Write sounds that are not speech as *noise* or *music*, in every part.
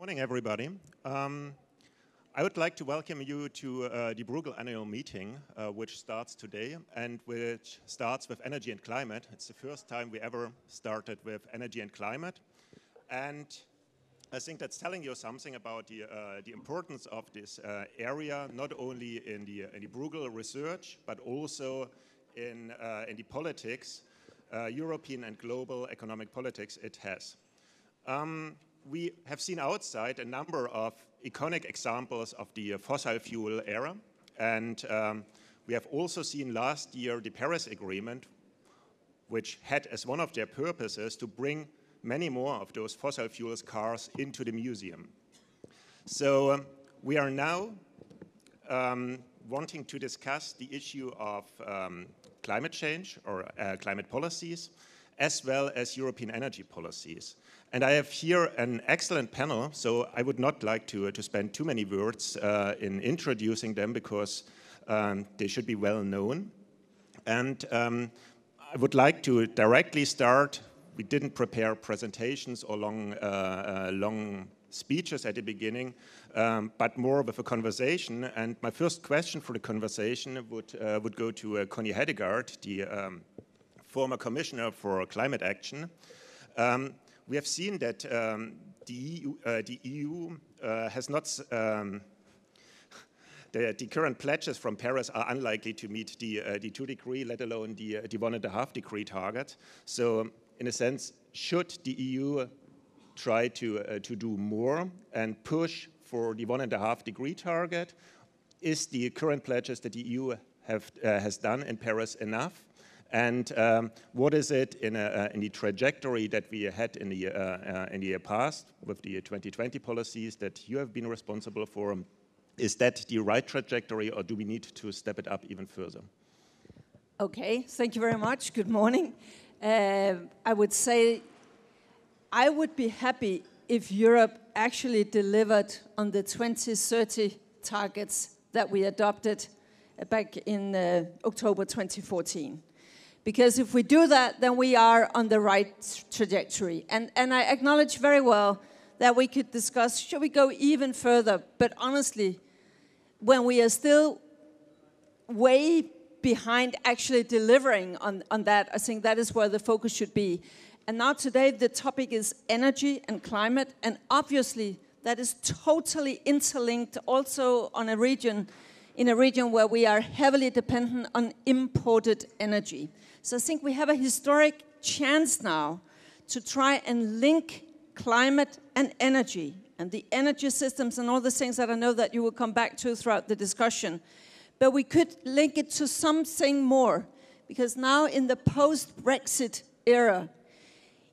Morning, everybody. Um, I would like to welcome you to uh, the Bruegel annual meeting, uh, which starts today and which starts with energy and climate. It's the first time we ever started with energy and climate. And I think that's telling you something about the, uh, the importance of this uh, area, not only in the, in the Bruegel research, but also in, uh, in the politics, uh, European and global economic politics it has. Um, we have seen outside a number of iconic examples of the fossil fuel era. And um, we have also seen last year the Paris Agreement, which had as one of their purposes to bring many more of those fossil fuels cars into the museum. So um, we are now um, wanting to discuss the issue of um, climate change or uh, climate policies, as well as European energy policies. And I have here an excellent panel, so I would not like to, uh, to spend too many words uh, in introducing them because um, they should be well known. And um, I would like to directly start. We didn't prepare presentations or long, uh, uh, long speeches at the beginning, um, but more of a conversation. And my first question for the conversation would, uh, would go to uh, Connie Hedegaard, the um, former commissioner for climate action. We have seen that um, the EU, uh, the EU uh, has not, um, *laughs* the, the, current pledges from Paris are unlikely to meet the, uh, the two degree, let alone the, uh, the one and a half degree target. So in a sense, should the EU try to, uh, to do more and push for the one and a half degree target? Is the current pledges that the EU have, uh, has done in Paris enough? And um, what is it in, a, uh, in, the trajectory that we had in the, uh, uh, in the year past with the 2020 policies that you have been responsible for? Is that the right trajectory or do we need to step it up even further? Okay, thank you very much. Good morning. Uh, I would say I would be happy if Europe actually delivered on the 2030 targets that we adopted back in uh, October 2014. Because if we do that, then we are on the right trajectory. And, and I acknowledge very well that we could discuss should we go even further? But honestly, when we are still way behind actually delivering on, on that, I think that is where the focus should be. And now today, the topic is energy and climate. And obviously, that is totally interlinked also on a region, in a region where we are heavily dependent on imported energy. So I think we have a historic chance now to try and link climate and energy and the energy systems and all the things that I know that you will come back to throughout the discussion. But we could link it to something more because now in the post Brexit era,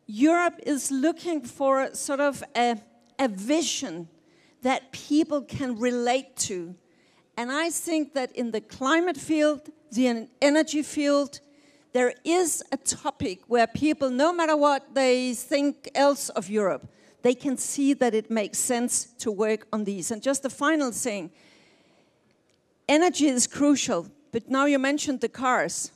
Europe is looking for sort of a, a vision that people can relate to. And I think that in the climate field, the energy field, there is a topic where people, no matter what they think else of Europe, they can see that it makes sense to work on these. And just the final thing energy is crucial, but now you mentioned the cars.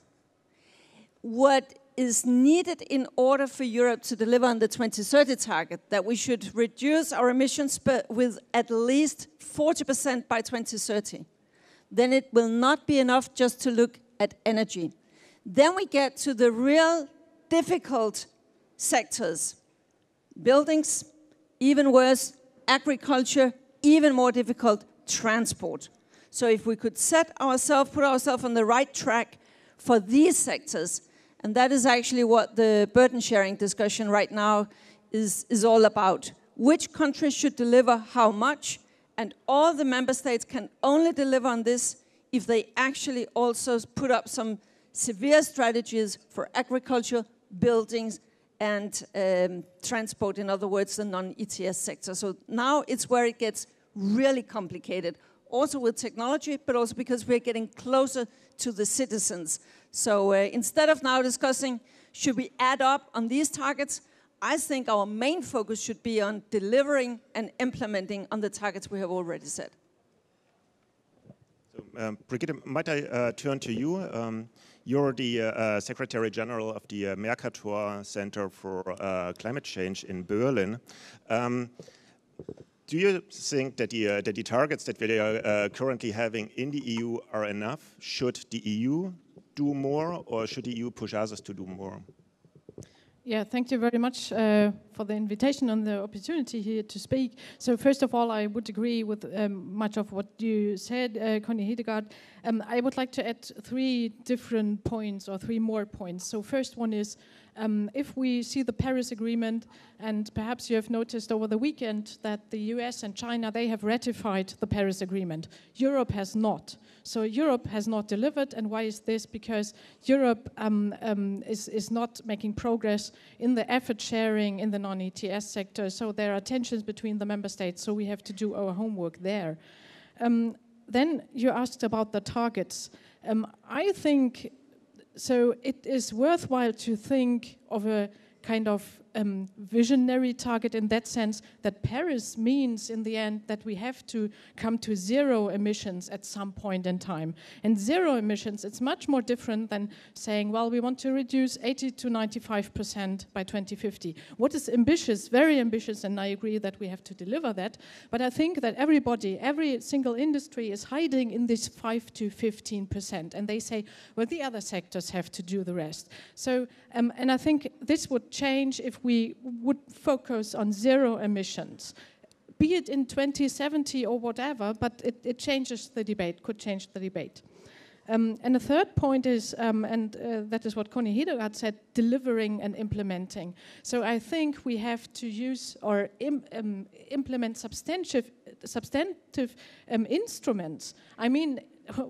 What is needed in order for Europe to deliver on the 2030 target that we should reduce our emissions with at least 40% by 2030, then it will not be enough just to look at energy. Then we get to the real difficult sectors buildings, even worse, agriculture, even more difficult, transport. So if we could set ourselves, put ourselves on the right track for these sectors, and that is actually what the burden sharing discussion right now is, is all about. Which countries should deliver how much, and all the member states can only deliver on this if they actually also put up some severe strategies for agriculture, buildings, and um, transport, in other words, the non ETS sector. So now it's where it gets really complicated, also with technology, but also because we're getting closer to the citizens. So uh, instead of now discussing should we add up on these targets, I think our main focus should be on delivering and implementing on the targets we have already set. So, um, Brigitte, might I uh, turn to you? Um, you're the uh, uh, Secretary General of the uh, Mercator Center for uh, Climate Change in Berlin. Um, do you think that the, that the targets that we are currently having in the EU are enough? Should the EU do more or should the EU push others to do more? Yeah, thank you very much uh, for the invitation and the opportunity here to speak. So, first of all, I would agree with um, much of what you said, uh, Connie Hedegaard. Um, I would like to add three different points or three more points. So, first one is um, if we see the Paris Agreement, and perhaps you have noticed over the weekend that the US and China they have ratified the Paris Agreement. Europe has not. So Europe has not delivered, and why is this? Because Europe um, um, is, is not making progress in the effort sharing in the non-ETS sector. So there are tensions between the member states. So we have to do our homework there. Um, then you asked about the targets. Um, I think so it is worthwhile to think of a kind of um, visionary target in that sense that Paris means in the end that we have to come to zero emissions at some point in time. And zero emissions, it's much more different than saying, well, we want to reduce 80 to 95% by 2050. What is ambitious, very ambitious, and I agree that we have to deliver that. But I think that everybody, every single industry is hiding in this 5 to 15%. And they say, well, the other sectors have to do the rest. So, um, and I think this would change if we would focus on zero emissions, be it in 2070 or whatever, but it, it changes the debate, could change the debate. Um, and the third point is, um, and uh, that is what Connie Hedegaard said, delivering and implementing. So I think we have to use or Im um, implement substantive, substantive um, instruments. I mean,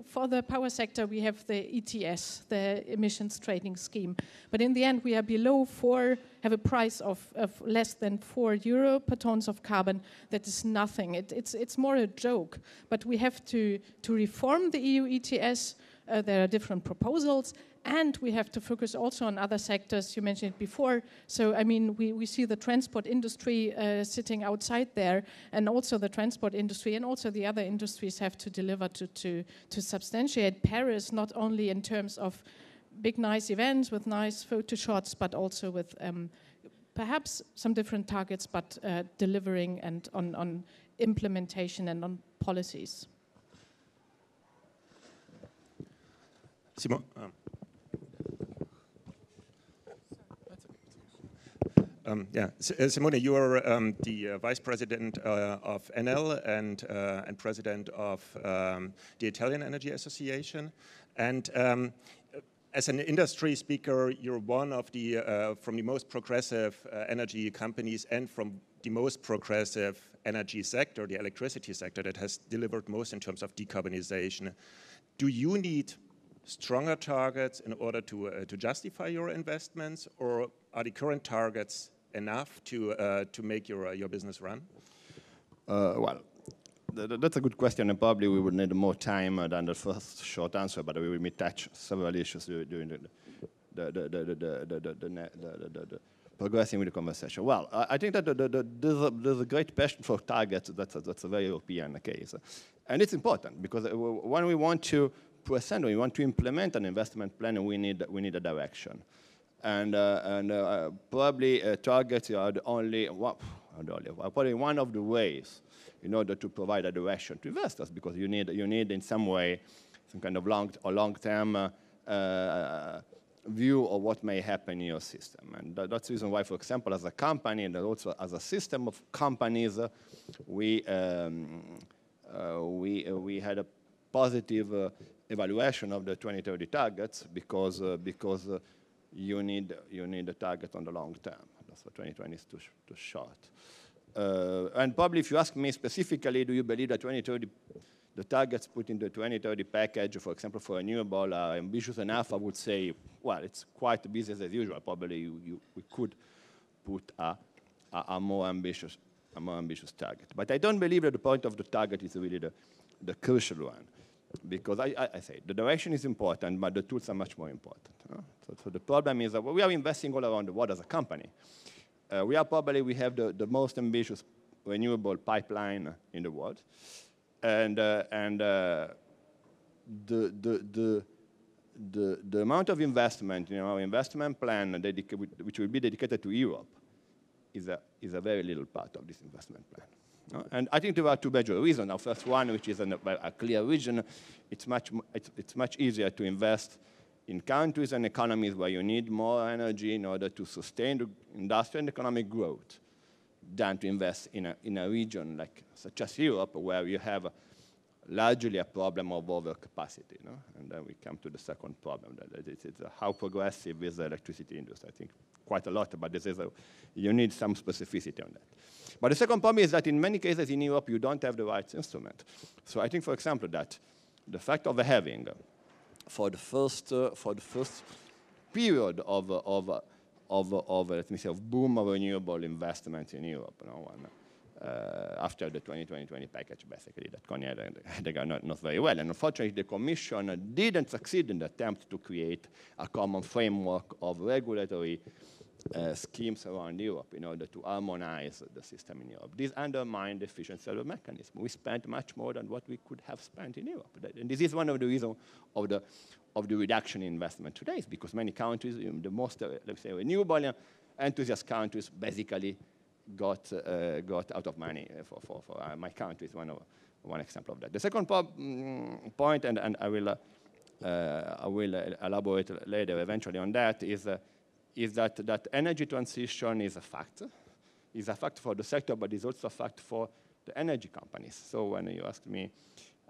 for the power sector, we have the ETS, the emissions trading scheme. But in the end, we are below four, have a price of, of less than four euro per tons of carbon. That is nothing. It, it's, it's more a joke. But we have to, to reform the EU ETS. Uh, there are different proposals and we have to focus also on other sectors. You mentioned it before. So, I mean, we, we see the transport industry uh, sitting outside there, and also the transport industry and also the other industries have to deliver to, to, to substantiate Paris, not only in terms of big, nice events with nice photo shots, but also with um, perhaps some different targets, but uh, delivering and on, on implementation and on policies. Simon. Um. Um, yeah, uh, Simone, you are um, the uh, vice president uh, of Enel and uh, and president of um, the Italian Energy Association, and um, as an industry speaker, you're one of the uh, from the most progressive uh, energy companies and from the most progressive energy sector, the electricity sector, that has delivered most in terms of decarbonization. Do you need stronger targets in order to, to justify your investments, or are the current targets enough to, uh, to make your, uh, your business run? Uh, well, th that's a good question, and probably we would need more time than the first short answer, but we will touch several issues during the, the, the, the, the, the, the, the progressing with the conversation. Well, I think that the, the, the, there's, a, there's, a, great passion for targets. That's a, that's a very European case. And it's important because when we want to present, when we want to implement an investment plan, and we need, we need a direction and, uh, and uh, probably uh, targets are the only, well, only, probably one of the ways in order to provide a direction to investors because you need, you need in some way some kind of long or long-term uh, uh, view of what may happen in your system. And that's the reason why, for example, as a company and also as a system of companies, uh, we, um, we, we had a positive evaluation of the 2030 targets because, because you need, you need a target on the long term. That's what 2020 is too, too short. Uh, and probably if you ask me specifically, do you believe that 2030, the targets put in the 2030 package, for example, for renewable are ambitious enough? I would say, well, it's quite business as usual. Probably you, you, we could put a, a, a, more ambitious, a more ambitious target. But I don't believe that the point of the target is really the, the crucial one because I, I, I, say the direction is important, but the tools are much more important. So, so, the problem is that we are investing all around the world as a company. Uh, we are probably, we have the, the most ambitious renewable pipeline in the world. And, uh, and uh, the, the, the, the, the amount of investment, you know, our investment plan, which will be dedicated to Europe, is a, is a very little part of this investment plan. And I think there are two major reasons. Now, first one, which is an, a clear reason, it's much, it's, it's much easier to invest in countries and economies where you need more energy in order to sustain the industrial and economic growth than to invest in a, in a region like such as Europe, where you have largely a problem of overcapacity. No? And then we come to the second problem, that it is how progressive is the electricity industry. I think quite a lot, but this is a, you need some specificity on that. But the second problem is that in many cases in Europe, you don't have the right instrument. So I think, for example, that the fact of having, for the first, uh, for the first period of, of, of, of, let me say, of boom of renewable investment in Europe, you know, uh, after the 2020-20 package, basically, that had got not, not very well. And unfortunately, the Commission didn't succeed in the attempt to create a common framework of regulatory uh, schemes around Europe in order to harmonize the system in Europe. This undermined the efficiency of the mechanism. We spent much more than what we could have spent in Europe. And this is one of the reasons of the, of the reduction in investment today, is because many countries, the most, uh, let's say, renewable enthusiast countries, basically got, uh, got out of money for, for, for uh, my country is one, of, one example of that. The second po mm, point, and, and I will, uh, uh I will elaborate later eventually on that, is, uh, is that, that energy transition is a fact. Is a fact for the sector, but is also a fact for the energy companies. So when you ask me,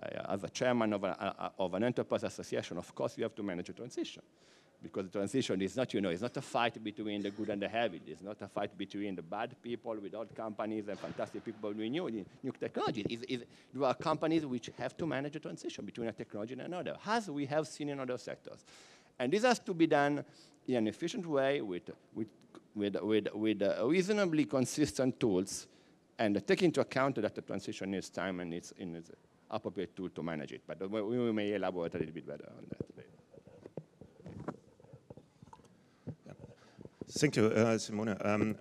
uh, as a chairman of, a, of an enterprise association, of course you have to manage a transition because the transition is not, you know, it's not a fight between the good and the heavy. It's not a fight between the bad people with old companies and fantastic people doing new, new technologies. It's, it's, there are companies which have to manage a transition between a technology and another, as we have seen in other sectors. And this has to be done in an efficient way with, with, with, with, with uh, reasonably consistent tools and take into account that the transition needs time and needs, needs appropriate tool to manage it. But we may elaborate a little bit better on that later. Thank you, uh, Simone. Um,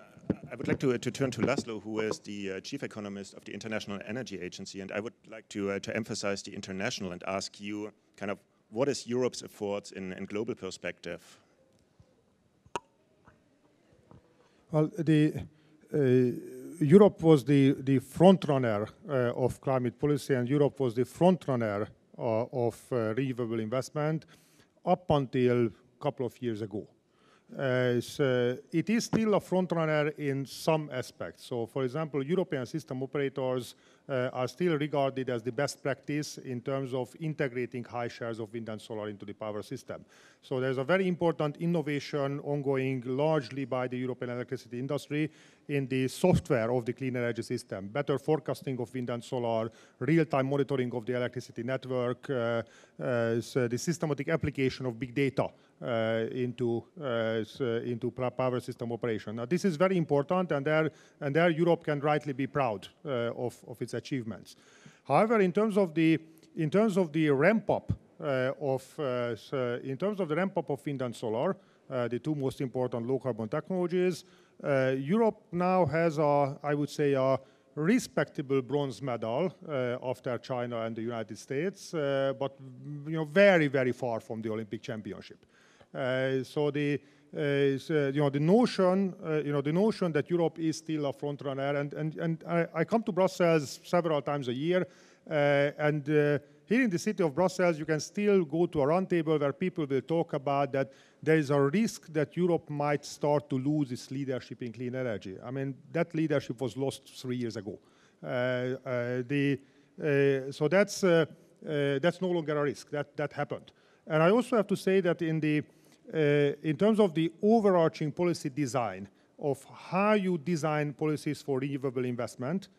I would like to, to, turn to Laszlo, who is the uh, chief economist of the International Energy Agency, and I would like to, uh, to emphasize the international and ask you kind of what is Europe's efforts in, in global perspective? Well, the uh, Europe was the, the front runner uh, of climate policy, and Europe was the front runner uh, of renewable investment up until a couple of years ago. Uh, so it is still a frontrunner in some aspects. So, for example, European system operators uh, are still regarded as the best practice in terms of integrating high shares of wind and solar into the power system. So there's a very important innovation ongoing largely by the European electricity industry in the software of the clean energy system, better forecasting of wind and solar, real-time monitoring of the electricity network, uh, uh, so the systematic application of big data uh, into uh, into power system operation. Now, this is very important, and there and there Europe can rightly be proud uh, of of its achievements. However, in terms of the in terms of the ramp up uh, of uh, in terms of the ramp up of wind and solar, uh, the two most important low carbon technologies, Europe now has a, I would say, a respectable bronze medal uh, after China and the United States, uh, but you know very very far from the Olympic championship. Uh, so the uh, you know the notion uh, you know the notion that Europe is still a front runner, and and and I, I come to Brussels several times a year, and here in the city of Brussels, you can still go to a roundtable where people will talk about that there is a risk that Europe might start to lose its leadership in clean energy. I mean, that leadership was lost three years ago. Uh, uh, the, uh, so that's, uh, uh, that's no longer a risk. That, that happened. And I also have to say that in, the, uh, in terms of the overarching policy design of how you design policies for renewable investment,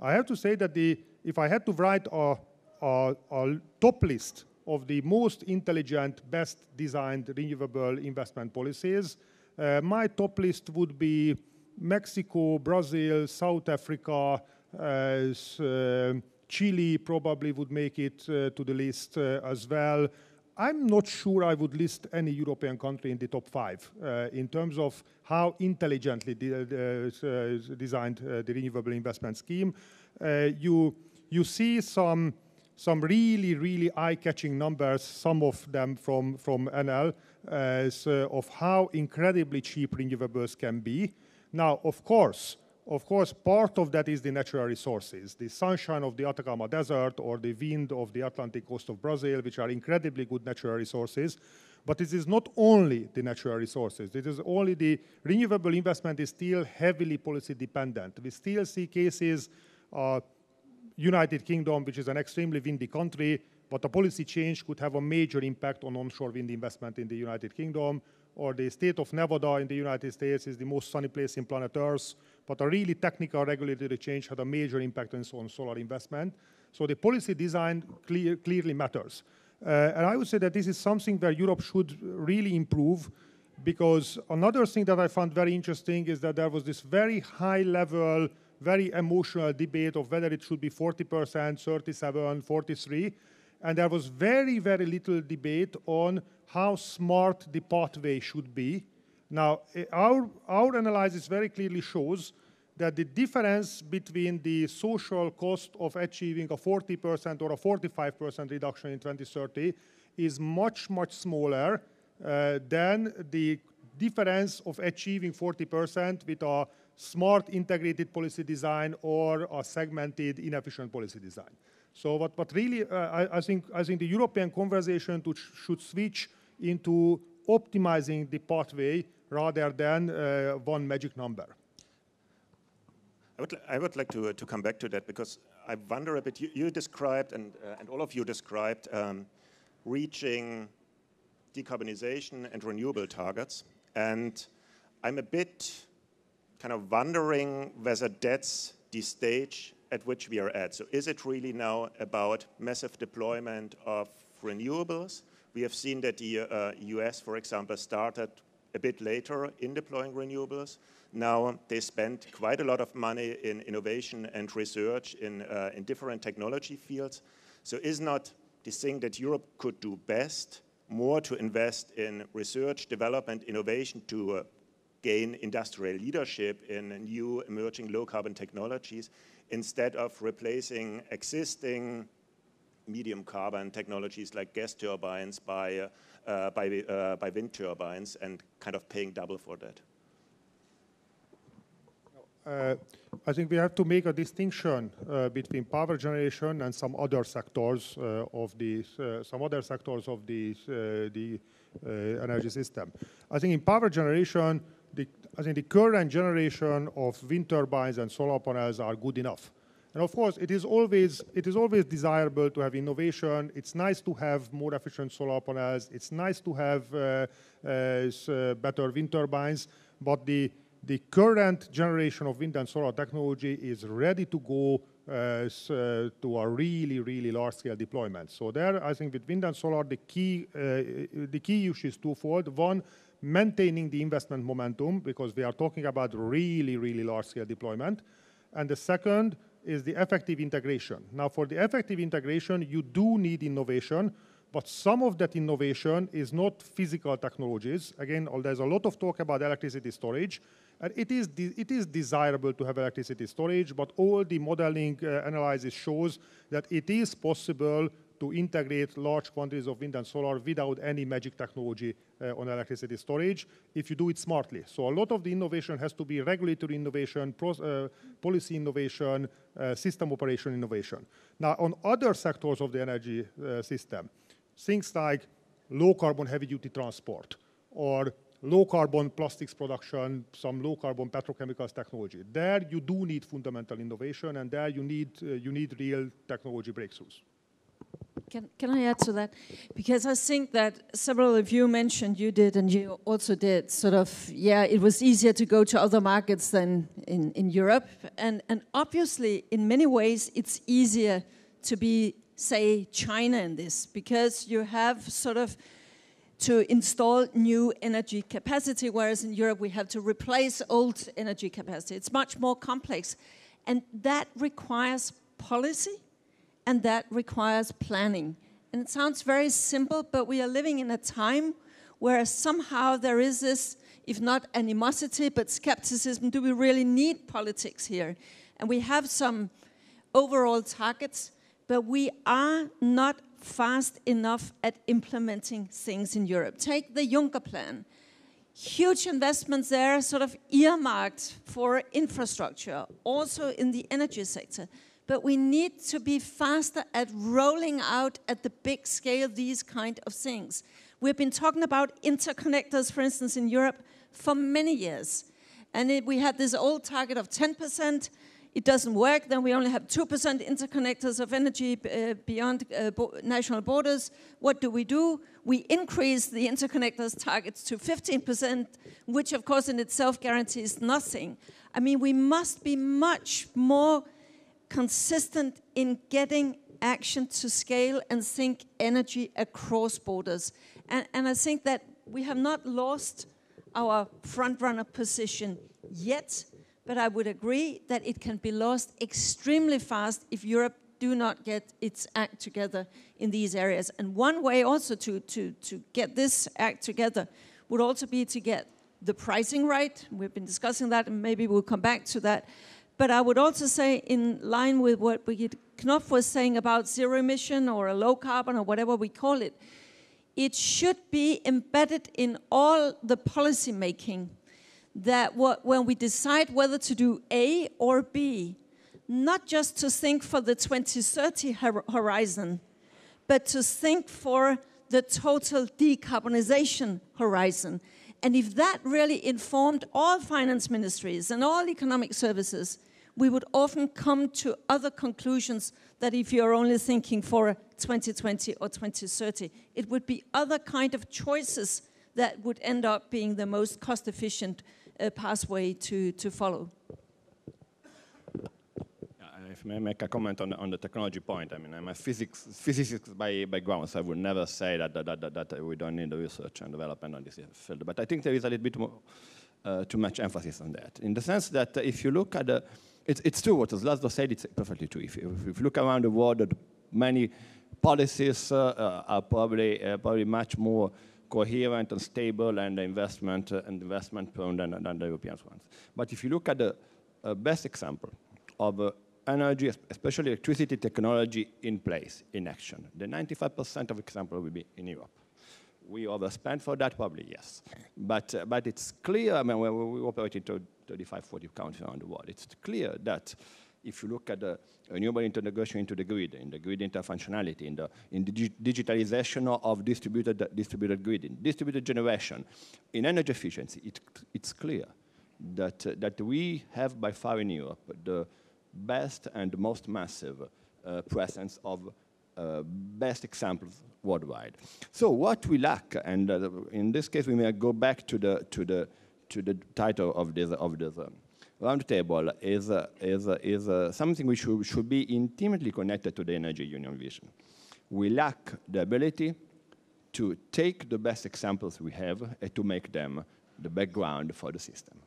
I have to say that the, if I had to write a a, a top list of the most intelligent, best designed renewable investment policies. Uh, my top list would be Mexico, Brazil, South Africa, uh, uh, Chile probably would make it uh, to the list uh, as well. I'm not sure I would list any European country in the top five uh, in terms of how intelligently de de designed the renewable investment scheme. you, you see some some really, really eye-catching numbers, some of them from, from Enel, uh, so of how incredibly cheap renewables can be. Now, of course, of course, part of that is the natural resources, the sunshine of the Atacama Desert or the wind of the Atlantic coast of Brazil, which are incredibly good natural resources. But it is not only the natural resources. It is only the renewable investment is still heavily policy dependent. We still see cases, uh, United Kingdom, which is an extremely windy country, but a policy change could have a major impact on onshore wind investment in the United Kingdom, or the state of Nevada in the United States is the most sunny place in planet Earth, but a really technical regulatory change had a major impact on solar investment. So the policy design clear, clearly matters. Uh, and I would say that this is something where Europe should really improve because another thing that I found very interesting is that there was this very high level, very emotional debate of whether it should be 40%, 37, 43. And there was very, very little debate on how smart the pathway should be. Now, eh, our, our analysis very clearly shows that the difference between the social cost of achieving a 40% or a 45% reduction in 2030 is much, much smaller uh, than the difference of achieving 40% with a smart integrated policy design or a segmented inefficient policy design. So what, what really, uh, I, I, think, I think the European conversation to, should switch into optimizing the pathway rather than uh, one magic number. I would, I would like to, to come back to that because I wonder a bit, you, you described, and, uh, and all of you described, um, reaching decarbonization and renewable targets. And I'm a bit kind of wondering whether that's the stage at which we are at. So is it really now about massive deployment of renewables? We have seen that the uh, US, for example, started a bit later in deploying renewables. Now they spend quite a lot of money in innovation and research in, uh, in different technology fields. So is not the thing that Europe could do best more to invest in research, development, innovation to uh, gain industrial leadership in new emerging low carbon technologies instead of replacing existing medium carbon technologies like gas turbines by, uh, uh, by, uh, by wind turbines and kind of paying double for that? Uh, I think we have to make a distinction uh, between power generation and some other sectors uh, of the some other sectors of the the energy system. I think in power generation, I think the current generation of wind turbines and solar panels are good enough. And of course, it is always it is always desirable to have innovation. It's nice to have more efficient solar panels. It's nice to have uh, uh, better wind turbines. But the the current generation of wind and solar technology is ready to go uh, uh, to a really, really large-scale deployment. So there, I think with wind and solar, the key, uh, the key issue is twofold. One, maintaining the investment momentum, because we are talking about really, really large-scale deployment. And the second is the effective integration. Now, for the effective integration, you do need innovation, but some of that innovation is not physical technologies. Again, there's a lot of talk about electricity storage, and it is, it is desirable to have electricity storage, but all the modeling uh, analysis shows that it is possible to integrate large quantities of wind and solar without any magic technology uh, on electricity storage if you do it smartly. So a lot of the innovation has to be regulatory innovation, uh, policy innovation, uh, system operation innovation. Now, on other sectors of the energy uh, system, things like low carbon heavy duty transport or low carbon plastics production, some low carbon petrochemicals technology. There you do need fundamental innovation and there you need, uh, you need real technology breakthroughs. Can, can I add to that? Because I think that several of you mentioned, you did and you also did, sort of, yeah, it was easier to go to other markets than in, in Europe. And, and obviously, in many ways, it's easier to be, say, China in this, because you have sort of to install new energy capacity, whereas in Europe we have to replace old energy capacity. It's much more complex. And that requires policy and that requires planning. And it sounds very simple, but we are living in a time where somehow there is this, if not animosity, but skepticism. Do we really need politics here? And we have some overall targets, but we are not fast enough at implementing things in Europe. Take the Juncker plan. huge investments there, sort of earmarked for infrastructure, also in the energy sector. But we need to be faster at rolling out at the big scale these kind of things. We've been talking about interconnectors, for instance, in Europe for many years. And it, we had this old target of 10%. It doesn't work, then we only have 2% interconnectors of energy uh, beyond uh, bo national borders. What do we do? We increase the interconnectors targets to 15%, which of course in itself guarantees nothing. I mean, we must be much more consistent in getting action to scale and think energy across borders. And, and I think that we have not lost our front runner position yet, but I would agree that it can be lost extremely fast if Europe do not get its act together in these areas. And one way also to, to, to get this act together would also be to get the pricing right. We've been discussing that, and maybe we'll come back to that. But I would also say, in line with what Brigitte Knopf was saying about zero emission or a low carbon or whatever we call it, it should be embedded in all the policy making that what, when we decide whether to do A or B, not just to think for the 2030 horizon, but to think for the total decarbonization horizon. And if that really informed all finance ministries and all economic services, we would often come to other conclusions that if you're only thinking for 2020 or 2030, it would be other kind of choices that would end up being the most cost efficient uh, pathway to, to follow. Make a comment on, on the technology point, I mean, I'm a physics, physicist by background, so I would never say that, that, that, that we don't need the research and development on this field. But I think there is a little bit more, uh, too much emphasis on that, in the sense that if you look at the it's, it's true what Laszlo said, it's perfectly true. If, if, if you look around the world, many policies uh, uh, are probably, uh, probably much more coherent and stable and investment uh, and investment prone than, than, the European ones. But if you look at the uh, best example of uh, energy, especially electricity technology in place, in action, the 95% of example will be in Europe. We overspend for that, probably yes. But, but it's clear, I mean, when we operate in 35, 40 countries around the world. It's clear that if you look at the renewable integration into the grid, in the grid interfunctionality, in the, in the digitalization of distributed, distributed grid, in distributed generation, in energy efficiency, it, it's clear that, uh, that we have by far in Europe the best and most massive uh, presence of uh, best examples worldwide. So what we lack, and uh, in this case we may go back to the, to the to the title of this of this um, roundtable is uh, is uh, is uh, something which should, should be intimately connected to the energy union vision. We lack the ability to take the best examples we have and to make them the background for the system.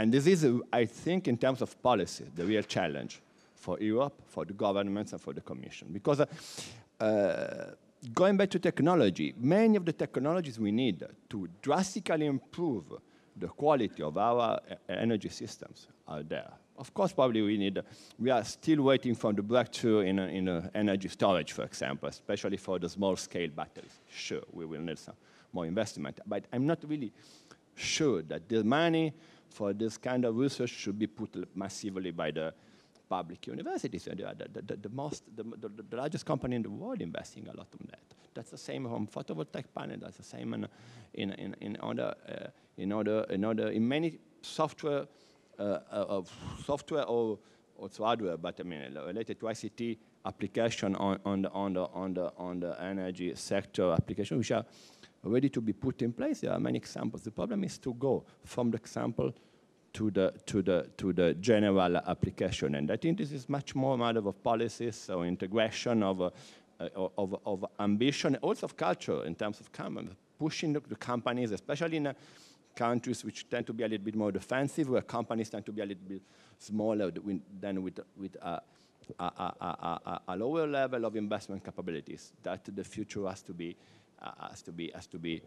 And this is, I think, in terms of policy, the real challenge for Europe, for the governments, and for the Commission. Because uh, going back to technology, many of the technologies we need to drastically improve the quality of our uh, energy systems are there. Of course, probably we need, we are still waiting for the breakthrough in, uh, in uh, energy storage, for example, especially for the small scale batteries. Sure, we will need some more investment, but I'm not really sure that the money for this kind of research should be put massively by the public universities. And the, the, the, most, the, the, largest company in the world investing a lot on that. That's the same on photovoltaic panel. That's the same in, in, in, in other, uh, in other, in other, in many software, uh, uh of software or also hardware, but I mean related to ICT application on, on, the, on, the, on, the, on the energy sector application, which are ready to be put in place. There are many examples. The problem is to go from the example to the, to, the, to the general application. And I think this is much more a matter of policies or integration of, uh, of, of ambition, also of culture in terms of pushing the, the companies, especially in uh, countries which tend to be a little bit more defensive, where companies tend to be a little bit smaller than with, with uh, a, a, a, a, lower level of investment capabilities that the future has to be, uh, has to be, has to be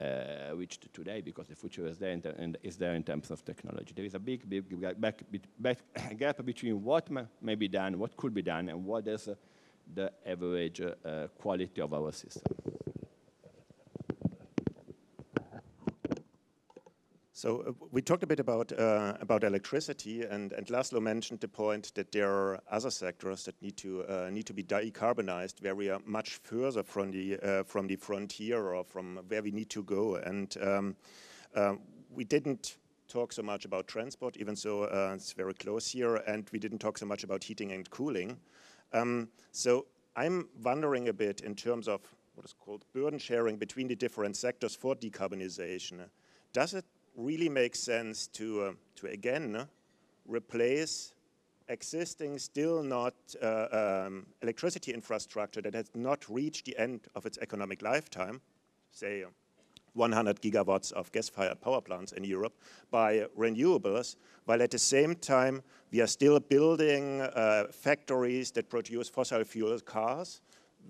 uh, reached today because the future is there, and is there in terms of technology. There is a big, big back, back, *laughs* gap between what may, be done, what could be done, and what is uh, the average uh, quality of our system. So uh, we talked a bit about uh, about electricity, and and Laszlo mentioned the point that there are other sectors that need to uh, need to be decarbonized, where we are much further from the uh, from the frontier or from where we need to go. And um, uh, we didn't talk so much about transport, even though it's very close here, and we didn't talk so much about heating and cooling. Um, so I'm wondering a bit in terms of what is called burden sharing between the different sectors for decarbonization. Does it really makes sense to, uh, to again uh, replace existing, still not uh, um, electricity infrastructure that has not reached the end of its economic lifetime, say 100 gigawatts of gas-fired power plants in Europe, by renewables, while at the same time we are still building uh, factories that produce fossil fuel cars.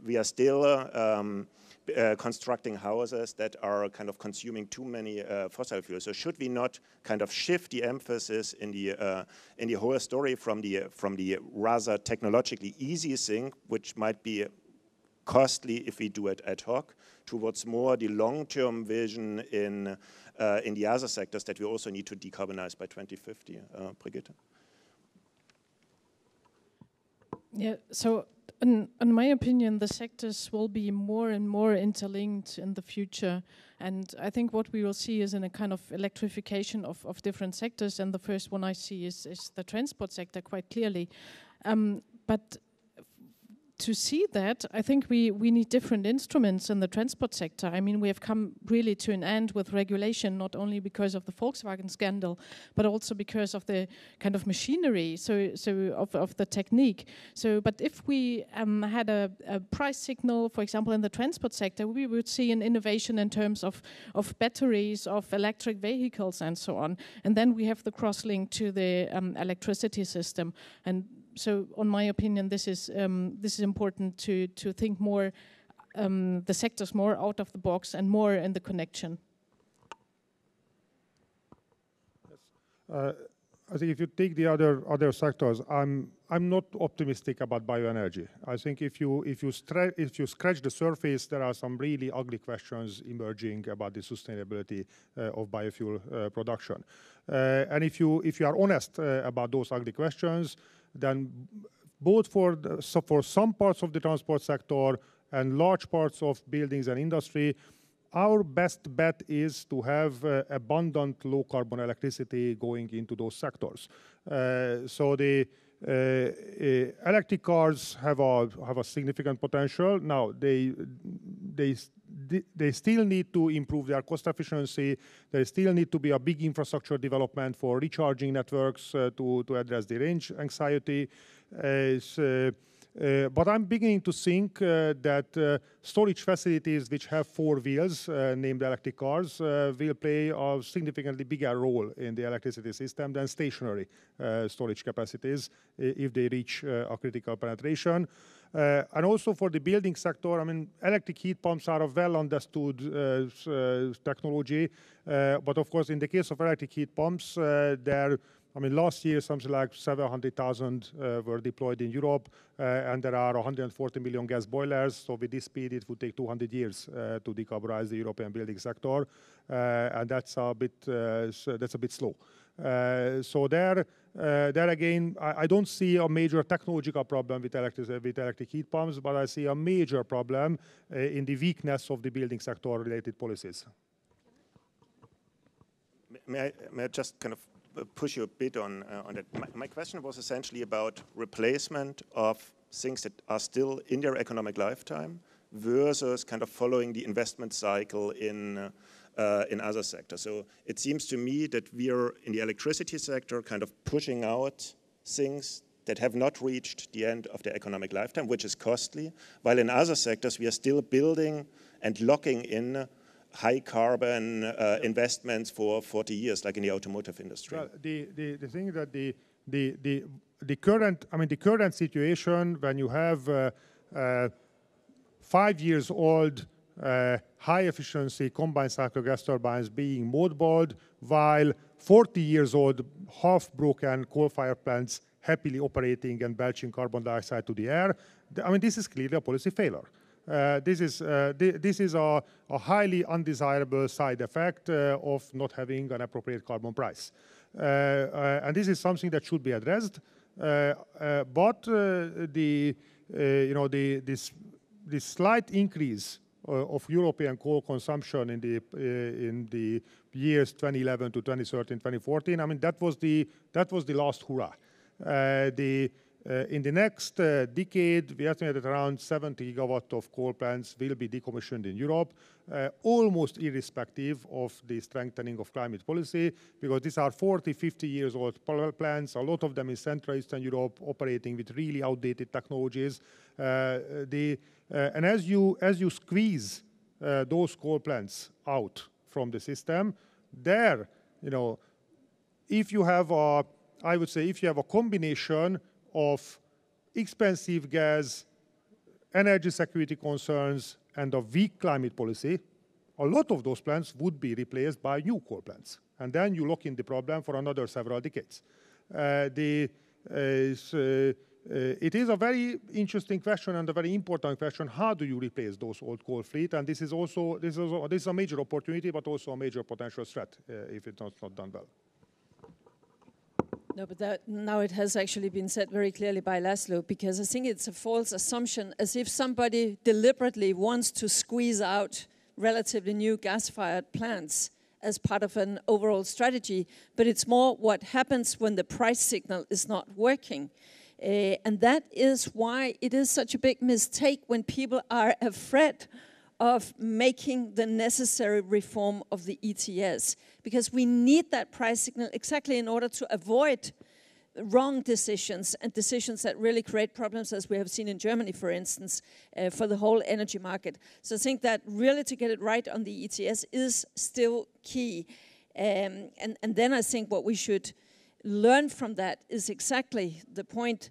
We are still um, uh, constructing houses that are kind of consuming too many uh, fossil fuels. So should we not kind of shift the emphasis in the uh, in the whole story from the from the rather technologically easy thing, which might be costly if we do it ad hoc, towards more the long-term vision in uh, in the other sectors that we also need to decarbonize by 2050. Uh, Brigitte. Yeah. So in, in, my opinion, the sectors will be more and more interlinked in the future. And I think what we will see is in a kind of electrification of, of different sectors. And the first one I see is, is the transport sector quite clearly. Um, but to see that, I think we, we need different instruments in the transport sector. I mean, we have come really to an end with regulation, not only because of the Volkswagen scandal, but also because of the kind of machinery, so, so of, of the technique. So, but if we um, had a, a, price signal, for example, in the transport sector, we would see an innovation in terms of, of batteries, of electric vehicles, and so on. And then we have the cross link to the um, electricity system. And so, on my opinion, this is um, this is important to to think more um, the sectors more out of the box and more in the connection. Yes. Uh, I think if you take the other other sectors, I'm I'm not optimistic about bioenergy. I think if you if you if you scratch the surface, there are some really ugly questions emerging about the sustainability uh, of biofuel uh, production. Uh, and if you if you are honest uh, about those ugly questions, then both for, the, so for some parts of the transport sector and large parts of buildings and industry, our best bet is to have uh, abundant low carbon electricity going into those sectors. Uh, so the electric cars have a have a significant potential. Now they they they still need to improve their cost efficiency. There still need to be a big infrastructure development for recharging networks uh, to, to address the range anxiety. Uh, uh, but I'm beginning to think uh, that uh, storage facilities which have four wheels, uh, named electric cars, will play a significantly bigger role in the electricity system than stationary storage capacities if they reach a critical penetration. Uh, and also for the building sector, I mean, electric heat pumps are a well understood uh, uh, technology. but of course, in the case of electric heat pumps, there I mean, last year, something like 700,000 uh, were deployed in Europe, uh, and there are 140 million gas boilers. So with this speed, it would take 200 years uh, to decarbonize the European building sector, and that's a bit that's a bit slow. so there, uh, there again, I, I, don't see a major technological problem with electric, with electric heat pumps, but I see a major problem uh, in the weakness of the building sector related policies. May I, may I just kind of uh, push you a bit on, uh, on that? My, my, question was essentially about replacement of things that are still in their economic lifetime versus kind of following the investment cycle in uh, uh, in other sectors. So it seems to me that we are in the electricity sector kind of pushing out things that have not reached the end of their economic lifetime, which is costly, while in other sectors we are still building and locking in high carbon uh, investments for 40 years, like in the automotive industry. Well, the, the, the thing that the, the, the, the current, I mean, the current situation when you have uh, uh, five years old uh, high efficiency combined cycle gas turbines being mothballed, while 40 years old half broken coal fired plants happily operating and belching carbon dioxide to the air. I mean, this is clearly a policy failure. Uh, this is, uh, th this is a, a, highly undesirable side effect uh, of not having an appropriate carbon price. and this is something that should be addressed. but the, you know, the, this, this slight increase of European coal consumption in the, in the years 2011 to 2013, 2014, I mean, that was the, that was the last hurrah. the, uh, in the next uh, decade, we estimate that around 70 gigawatt of coal plants will be decommissioned in Europe, uh, almost irrespective of the strengthening of climate policy, because these are 40, 50 years old power plants, a lot of them in Central Eastern Europe operating with really outdated technologies. the, and as you, as you squeeze those coal plants out from the system, there, you know, if you have a, I would say, if you have a combination of expensive gas, energy security concerns, and a weak climate policy, a lot of those plants would be replaced by new coal plants. And then you lock in the problem for another several decades. Uh, the, uh, uh, it is a very interesting question and a very important question. How do you replace those old coal fleet? And this is also this is, also, this is a major opportunity, but also a major potential threat uh, if it's not, not done well. No, but that, now it has actually been said very clearly by Laszlo, because I think it's a false assumption, as if somebody deliberately wants to squeeze out relatively new gas-fired plants as part of an overall strategy, but it's more what happens when the price signal is not working. Uh, and that is why it is such a big mistake when people are afraid of making the necessary reform of the ETS because we need that price signal exactly in order to avoid wrong decisions and decisions that really create problems, as we have seen in Germany, for instance, uh, for the whole energy market. So I think that really to get it right on the ETS is still key. Um, and, and then I think what we should learn from that is exactly the point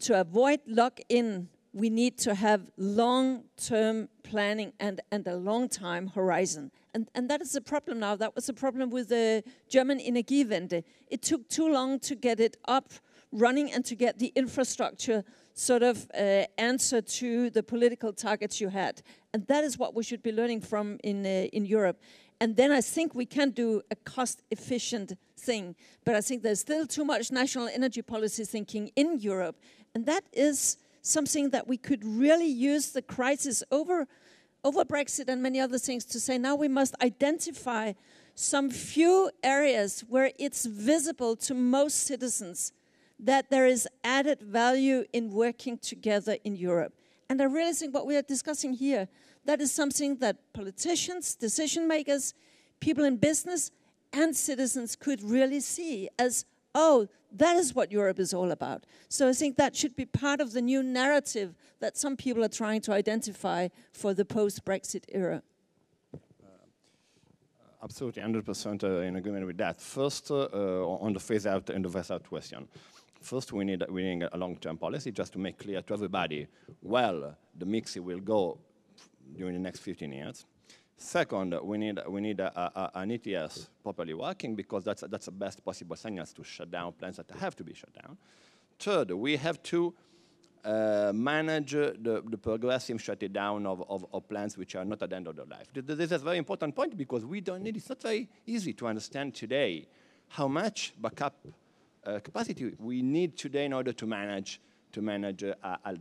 to avoid lock in we need to have long-term planning and, and a long time horizon. And, and that is a problem now. That was a problem with the German Energiewende. It took too long to get it up running and to get the infrastructure sort of uh, answer to the political targets you had. And that is what we should be learning from in, uh, in Europe. And then I think we can do a cost efficient thing. But I think there's still too much national energy policy thinking in Europe. And that is something that we could really use the crisis over, over Brexit and many other things to say now we must identify some few areas where it's visible to most citizens that there is added value in working together in Europe. And I really think what we are discussing here, that is something that politicians, decision makers, people in business, and citizens could really see as oh, that is what Europe is all about. So I think that should be part of the new narrative that some people are trying to identify for the post-Brexit era. Uh, absolutely, 100% uh, in agreement with that. First, uh, on the phase out and the phase out question. First, we need, we need a long-term policy just to make clear to everybody, well, the mix will go during the next 15 years. Second, we need, we need a, a, an ETS properly working because that's, that's the best possible signals to shut down plants that have to be shut down. Third, we have to uh, manage the, the, progressive shutting down of, of, of, plants which are not at the end of their life. This is a very important point because we don't need, it's not very easy to understand today how much backup uh, capacity we need today in order to manage to manage a, a,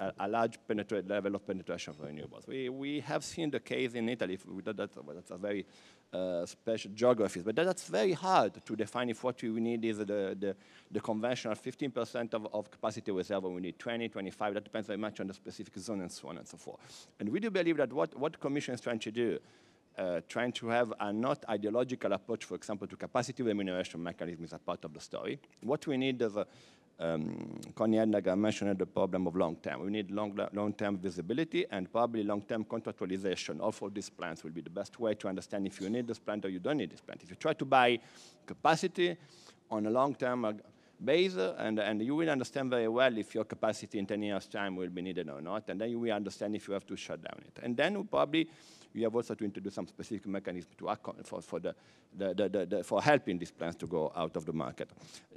a, a large level of penetration of renewables. We, we have seen the case in Italy, that, that's a very uh, special geography, but that's very hard to define if what we need is the, the, the conventional 15% of, of capacity reserve, we need 20, 25, that depends very much on the specific zone and so on and so forth. And we do believe that what, what Commission is trying to do uh, trying to have a not ideological approach, for example, to capacity remuneration mechanism is a part of the story. What we need is a, um, Connie Hedegaard mentioned the problem of long term. We need long, long-term visibility and probably long-term contractualization. All of these plants will be the best way to understand if you need this plant or you don't need this plant. If you try to buy capacity on a long-term uh, base, and, and you will understand very well if your capacity in 10 years' time will be needed or not, and then you will understand if you have to shut down it. And then probably we have also to introduce some specific mechanism to account for, for, the, the, the, the, for helping these plants to go out of the market.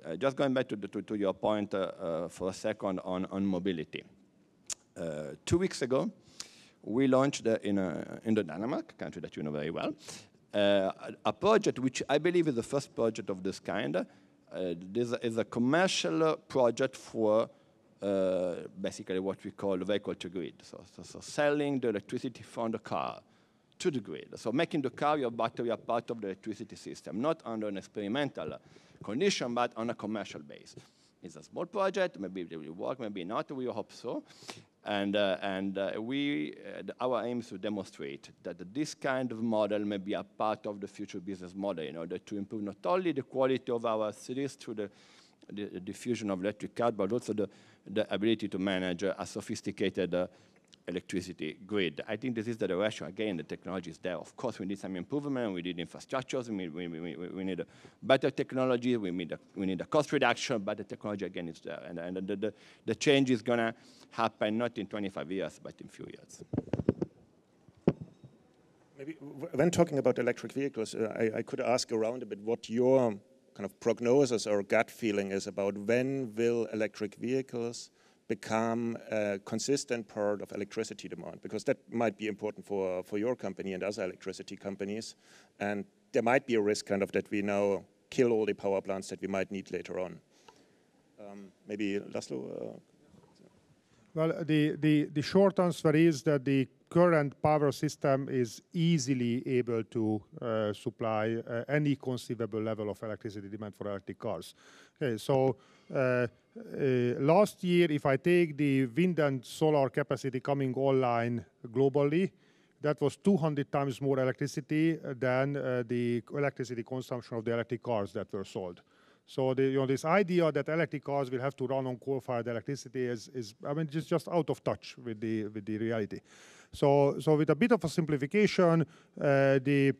Uh, just going back to, to, to your point uh, uh, for a second on, on mobility. Uh, two weeks ago, we launched uh, in, a, in the Denmark, country that you know very well, a project which I believe is the first project of this kind. This is a commercial project for uh, basically what we call vehicle to grid. So, so, so, selling the electricity from the car to the grid. So making the car your battery a part of the electricity system, not under an experimental condition, but on a commercial base. It's a small project, maybe it will work, maybe not, we hope so. And, uh, and uh, we, uh, our aim is to demonstrate that this kind of model may be a part of the future business model in order to improve not only the quality of our cities through the, the, the diffusion of electric cars, but also the, the ability to manage a sophisticated uh, electricity grid. I think this is the direction. Again, the technology is there. Of course, we need some improvement. We need infrastructures. We, we, we, we need better technology. We need, a, we need a cost reduction, but the technology, again, is there. And, and the, the, the change is going to happen not in 25 years, but in few years. Maybe when talking about electric vehicles, uh, I, I, could ask around a bit what your kind of prognosis or gut feeling is about when will electric vehicles become a consistent part of electricity demand? Because that might be important for, for your company and other electricity companies. And there might be a risk kind of that we now kill all the power plants that we might need later on. Um, maybe Laszlo? Uh, well, the, the, the short answer is that the current power system is easily able to uh, supply uh, any conceivable level of electricity demand for electric cars. Okay, so uh, last year, if I take the wind and solar capacity coming online globally, that was 200 times more electricity than uh, the electricity consumption of the electric cars that were sold. So the, you know, this idea that electric cars will have to run on coal-fired electricity is, is, I mean, just, just out of touch with the, with the reality. So, so with a bit of a simplification, uh, the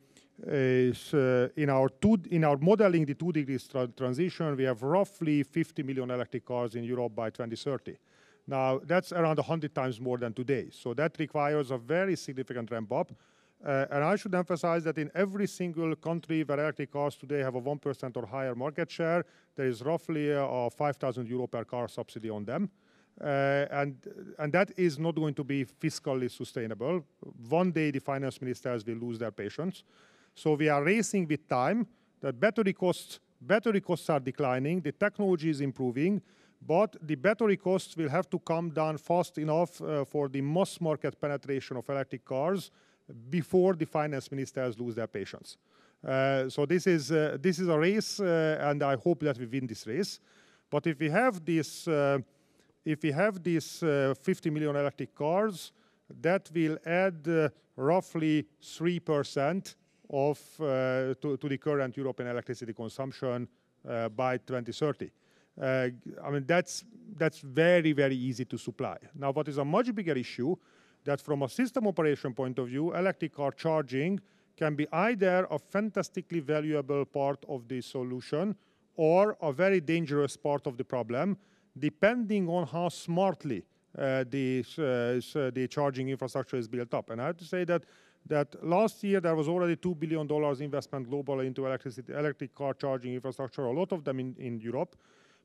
is uh, in our two in our modeling the two degrees tra transition, we have roughly 50 million electric cars in Europe by 2030. Now that's around 100 times more than today. So that requires a very significant ramp up. Uh, and I should emphasize that in every single country where electric cars today have a 1% or higher market share, there is roughly a 5,000 euro per car subsidy on them. Uh, and that is not going to be fiscally sustainable. One day the finance ministers will lose their patience. So we are racing with time. The battery costs, battery costs are declining, the technology is improving, but the battery costs will have to come down fast enough uh, for the mass market penetration of electric cars before the finance ministers lose their patience. Uh, so this is, uh, this is a race, uh, and I hope that we win this race. But if we have this, uh, if we have these uh, 50 million electric cars, that will add roughly 3% of, to, to, the current European electricity consumption by 2030. I mean, that's, that's very, very easy to supply. Now, what is a much bigger issue that from a system operation point of view, electric car charging can be either a fantastically valuable part of the solution or a very dangerous part of the problem, depending on how smartly uh, the, uh, the charging infrastructure is built up. And I have to say that that last year there was already $2 billion investment globally into electricity, electric car charging infrastructure, a lot of them in, in Europe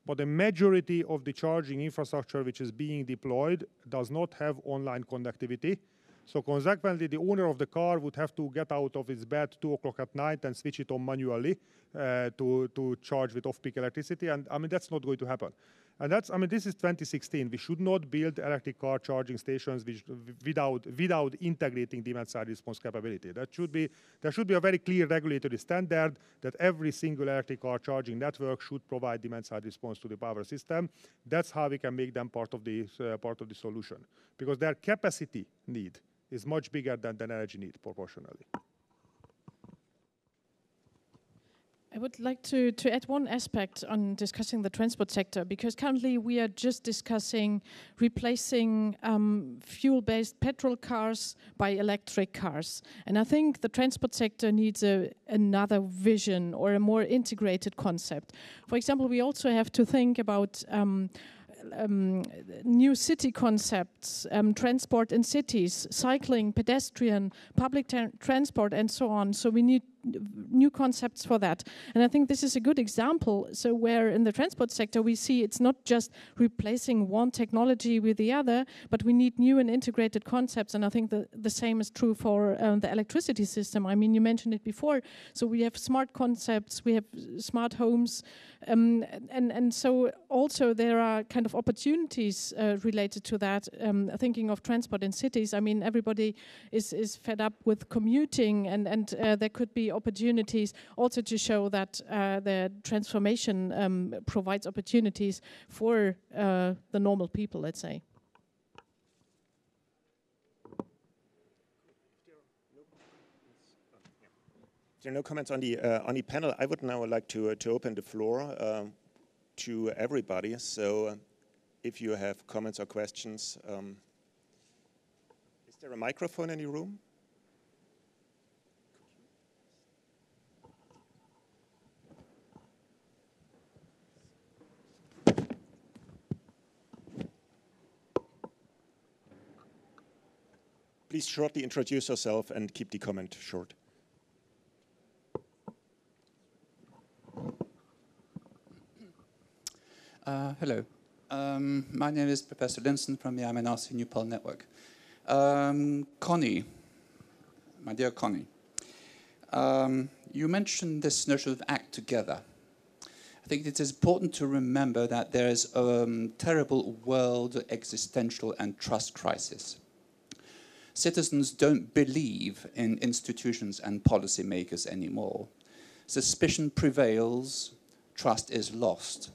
but the majority of the charging infrastructure which is being deployed does not have online connectivity. So consequently, the owner of the car would have to get out of his bed 2 o'clock at night and switch it on manually uh, to, to charge with off-peak electricity. And I mean, that's not going to happen. And that's, I mean, this is 2016. We should not build electric car charging stations which, without, without integrating demand side response capability. That should be, there should be a very clear regulatory standard that every single electric car charging network should provide demand side response to the power system. That's how we can make them part of the, uh, part of the solution. Because their capacity need is much bigger than the energy need proportionally. I would like to, to add one aspect on discussing the transport sector because currently we are just discussing replacing um, fuel based petrol cars by electric cars. And I think the transport sector needs a, another vision or a more integrated concept. For example, we also have to think about um, um, new city concepts, um, transport in cities, cycling, pedestrian, public transport, and so on. So we need new concepts for that. And I think this is a good example. So where in the transport sector we see it's not just replacing one technology with the other, but we need new and integrated concepts. And I think the, the same is true for um, the electricity system. I mean, you mentioned it before. So we have smart concepts, we have smart homes, um, and and so also there are kind of opportunities uh, related to that. Um, thinking of transport in cities, I mean, everybody is is fed up with commuting, and and uh, there could be opportunities also to show that uh, the transformation um, provides opportunities for uh, the normal people. Let's say. there are no comments on the uh, on the panel, I would now like to uh, to open the floor uh, to everybody. So, uh, if you have comments or questions, um, is there a microphone in the room? Please shortly introduce yourself and keep the comment short. Uh, hello. Um, my name is Professor Linson from the IMNRC Newpol Network. Um, Connie, my dear Connie, um, you mentioned this notion of act together. I think it is important to remember that there is a um, terrible world existential and trust crisis. Citizens don't believe in institutions and policymakers anymore. Suspicion prevails, trust is lost.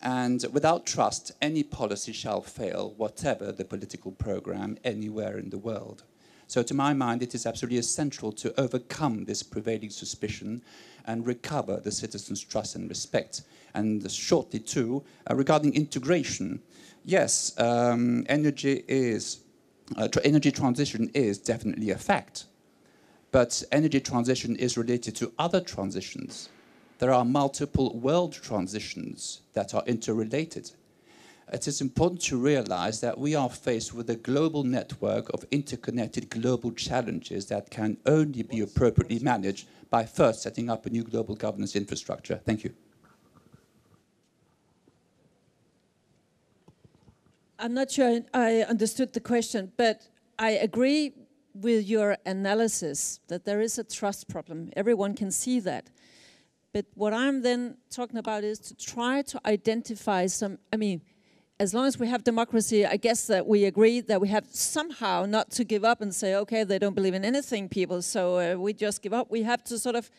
And without trust, any policy shall fail, whatever the political program anywhere in the world. So, to my mind, it is absolutely essential to overcome this prevailing suspicion and recover the citizens' trust and respect. And shortly, too, uh, regarding integration, yes, um, energy is uh, energy transition is definitely a fact, but energy transition is related to other transitions there are multiple world transitions that are interrelated. It is important to realize that we are faced with a global network of interconnected global challenges that can only be appropriately managed by first setting up a new global governance infrastructure. Thank you. I'm not sure I understood the question, but I agree with your analysis that there is a trust problem. Everyone can see that. But what I'm then talking about is to try to identify some, I mean, as long as we have democracy, I guess that we agree that we have somehow not to give up and say, okay, they don't believe in anything, people, so uh, we just give up. We have to sort of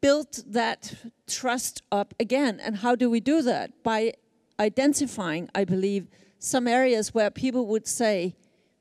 build that trust up again. And how do we do that? By identifying, I believe, some areas where people would say,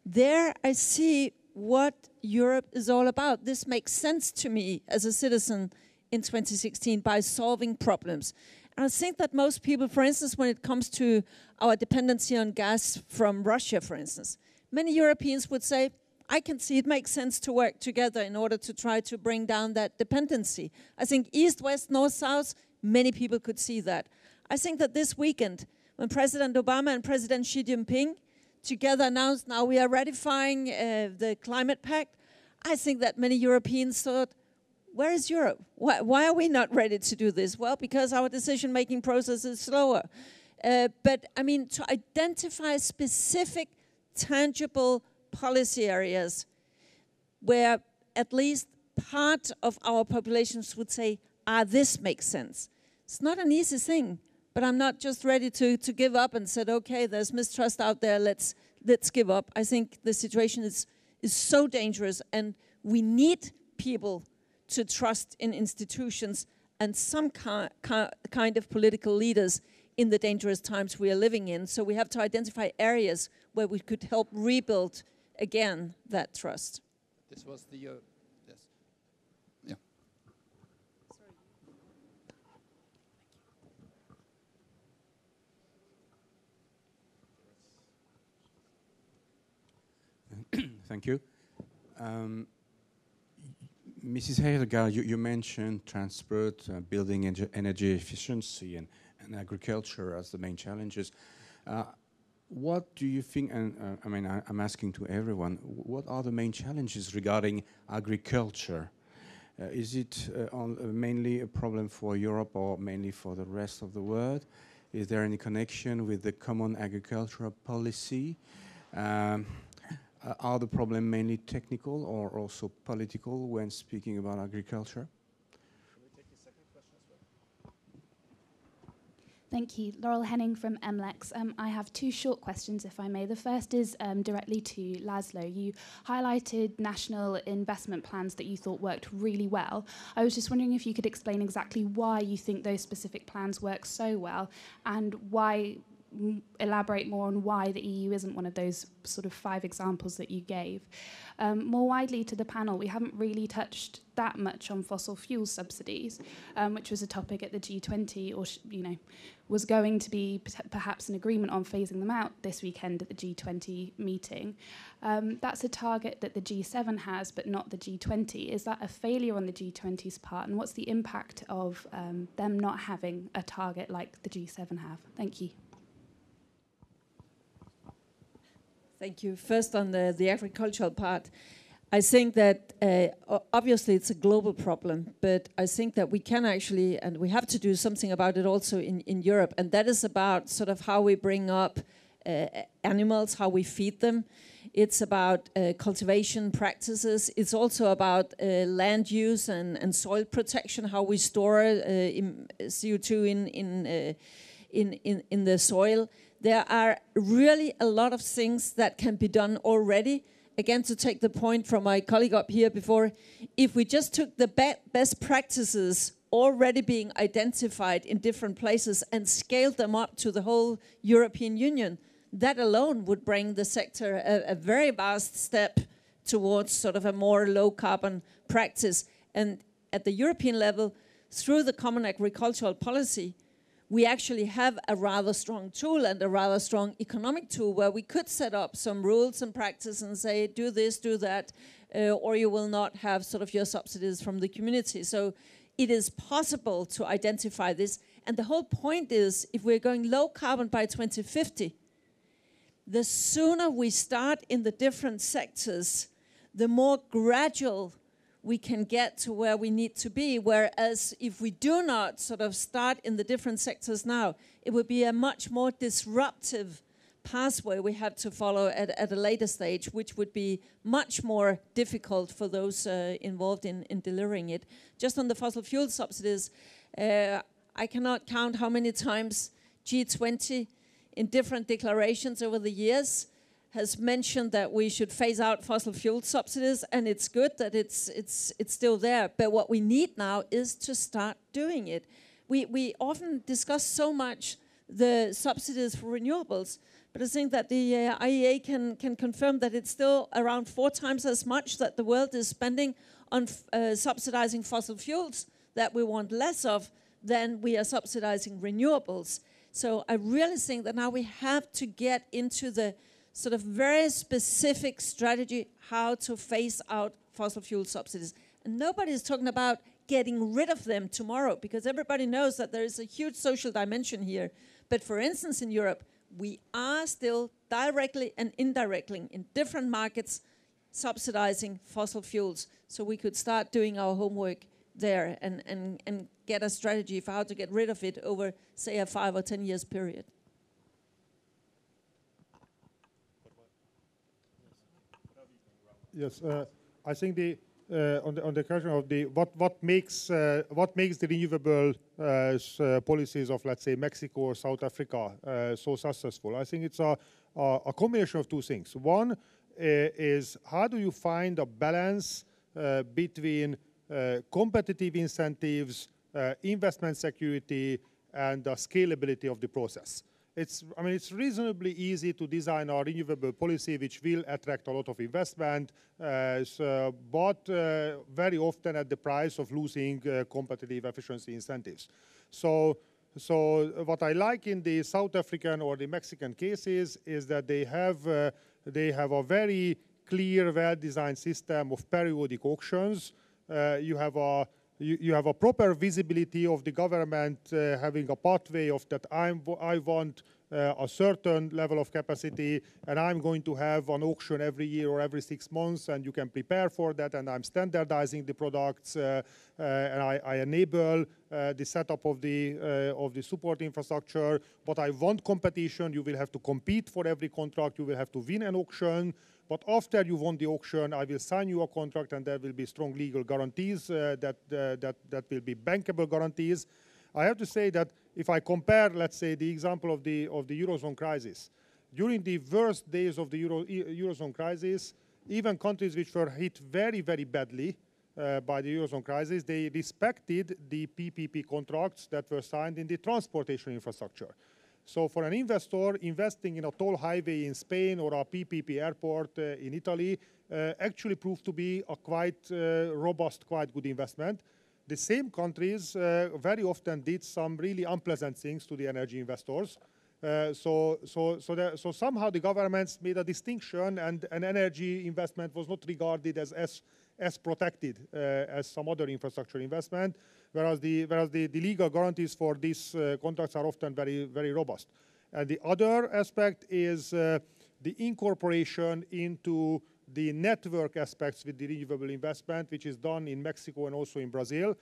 there I see what Europe is all about. This makes sense to me as a citizen in 2016 by solving problems. And I think that most people, for instance, when it comes to our dependency on gas from Russia, for instance, many Europeans would say, I can see it makes sense to work together in order to try to bring down that dependency. I think east, west, north, south, many people could see that. I think that this weekend, when President Obama and President Xi Jinping together announced now we are ratifying uh, the climate pact, I think that many Europeans thought, where is Europe? Why, why, are we not ready to do this? Well, because our decision making process is slower. Uh, but I mean, to identify specific, tangible policy areas where at least part of our populations would say, ah, this makes sense. It's not an easy thing, but I'm not just ready to, to give up and said, okay, there's mistrust out there, let's, let's give up. I think the situation is, is so dangerous and we need people to trust in institutions and some ki ki kind of political leaders in the dangerous times we are living in. So we have to identify areas where we could help rebuild again that trust. This was the uh, yes, yeah. Thank you. Um, Mrs. Hedegaard, you, you, mentioned transport, uh, building energy efficiency, and, and, agriculture as the main challenges. Uh, what do you think, and uh, I mean, I, am asking to everyone, what are the main challenges regarding agriculture? Uh, is it uh, on, uh, mainly a problem for Europe or mainly for the rest of the world? Is there any connection with the common agricultural policy? Um, are the problems mainly technical or also political when speaking about agriculture? Thank you. Laurel Henning from MLEX. Um, I have two short questions, if I may. The first is um, directly to Laszlo. You highlighted national investment plans that you thought worked really well. I was just wondering if you could explain exactly why you think those specific plans work so well and why elaborate more on why the EU isn't one of those sort of five examples that you gave. Um, more widely to the panel, we haven't really touched that much on fossil fuel subsidies, um, which was a topic at the G20, or you know, was going to be perhaps an agreement on phasing them out this weekend at the G20 meeting. Um, that's a target that the G7 has, but not the G20. Is that a failure on the G20's part, and what's the impact of um, them not having a target like the G7 have? Thank you. Thank you. First, on the, the agricultural part, I think that uh, obviously it's a global problem, but I think that we can actually, and we have to do something about it also in, in Europe, and that is about sort of how we bring up uh, animals, how we feed them. It's about uh, cultivation practices. It's also about uh, land use and, and soil protection, how we store uh, in CO2 in, in, uh, in, in, in the soil there are really a lot of things that can be done already. Again, to take the point from my colleague up here before, if we just took the be best practices already being identified in different places and scaled them up to the whole European Union, that alone would bring the sector a, a very vast step towards sort of a more low carbon practice. And at the European level, through the common agricultural policy, we actually have a rather strong tool and a rather strong economic tool where we could set up some rules and practice and say, do this, do that, uh, or you will not have sort of your subsidies from the community. So it is possible to identify this. And the whole point is if we're going low carbon by 2050, the sooner we start in the different sectors, the more gradual we can get to where we need to be. Whereas if we do not sort of start in the different sectors now, it would be a much more disruptive pathway we have to follow at, at a later stage, which would be much more difficult for those uh, involved in, in delivering it. Just on the fossil fuel subsidies, uh, I cannot count how many times G20 in different declarations over the years has mentioned that we should phase out fossil fuel subsidies, and it's good that it's, it's, it's still there. But what we need now is to start doing it. We, we often discuss so much the subsidies for renewables, but I think that the uh, IEA can, can confirm that it's still around four times as much that the world is spending on uh, subsidizing fossil fuels that we want less of than we are subsidizing renewables. So I really think that now we have to get into the sort of very specific strategy how to phase out fossil fuel subsidies. And nobody is talking about getting rid of them tomorrow because everybody knows that there is a huge social dimension here. But for instance, in Europe, we are still directly and indirectly in different markets subsidizing fossil fuels. So we could start doing our homework there and, and, and get a strategy for how to get rid of it over, say, a five or 10 years period. Yes, uh, I think the uh, on the on the question of the what what makes uh, what makes the renewable uh, uh, policies of let's say Mexico or South Africa uh, so successful. I think it's a, a, a combination of two things. One is how do you find a balance between competitive incentives, investment security, and the scalability of the process it's, I mean, it's reasonably easy to design a renewable policy which will attract a lot of investment, uh, so, but uh, very often at the price of losing uh, competitive efficiency incentives. So, so what I like in the South African or the Mexican cases is that they have, uh, they have a very clear, well-designed system of periodic auctions. Uh, you have a you, you, have a proper visibility of the government uh, having a pathway of that I'm, I want uh, a certain level of capacity, and I'm going to have an auction every year or every six months, and you can prepare for that, and I'm standardizing the products, uh, uh, and I, I enable uh, the setup of the, uh, of the support infrastructure, but I want competition. You will have to compete for every contract. You will have to win an auction. But after you won the auction, I will sign you a contract, and there will be strong legal guarantees uh, that, uh, that, that will be bankable guarantees. I have to say that if I compare, let's say, the example of the, of the Eurozone crisis, during the worst days of the Euro, Eurozone crisis, even countries which were hit very, very badly uh, by the Eurozone crisis, they respected the PPP contracts that were signed in the transportation infrastructure. So for an investor investing in a toll highway in Spain or a PPP airport uh, in Italy uh, actually proved to be a quite uh, robust, quite good investment the same countries uh, very often did some really unpleasant things to the energy investors. Uh, so, so, so, there, so somehow the governments made a distinction, and an energy investment was not regarded as as, as protected uh, as some other infrastructure investment, whereas the whereas the, the legal guarantees for these uh, contracts are often very very robust. And the other aspect is uh, the incorporation into the network aspects with the renewable investment, which is done in Mexico and also in Brazil.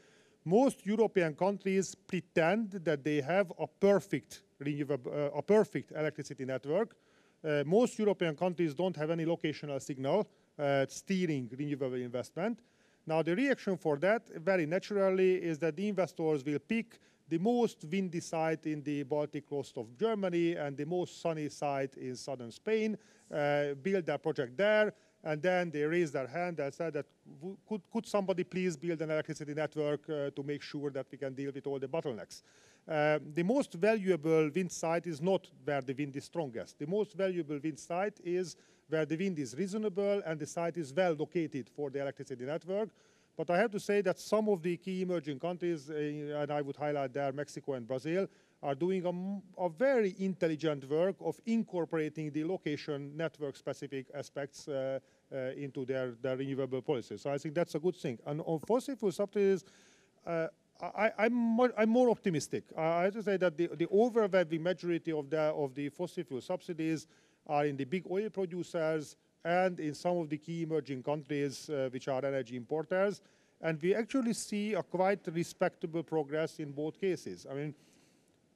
Most European countries pretend that they have a perfect renewable, uh, a perfect electricity network. Uh, most European countries don't have any locational signal uh, steering renewable investment. Now, the reaction for that, very naturally, is that the investors will pick the most windy site in the Baltic coast of Germany and the most sunny site in southern Spain, uh, build their project there, and then they raised their hand and said that could, could somebody please build an electricity network uh, to make sure that we can deal with all the bottlenecks. Uh, the most valuable wind site is not where the wind is strongest. The most valuable wind site is where the wind is reasonable and the site is well located for the electricity network. But I have to say that some of the key emerging countries, uh, and I would highlight there Mexico and Brazil, are doing a, a, very intelligent work of incorporating the location network specific aspects uh, uh, into their, their renewable policies. So I think that's a good thing. And on fossil fuel subsidies, I, am more, I'm more optimistic. I have to say that the, the overwhelming majority of the, of the fossil fuel subsidies are in the big oil producers and in some of the key emerging countries uh, which are energy importers. And we actually see a quite respectable progress in both cases. I mean,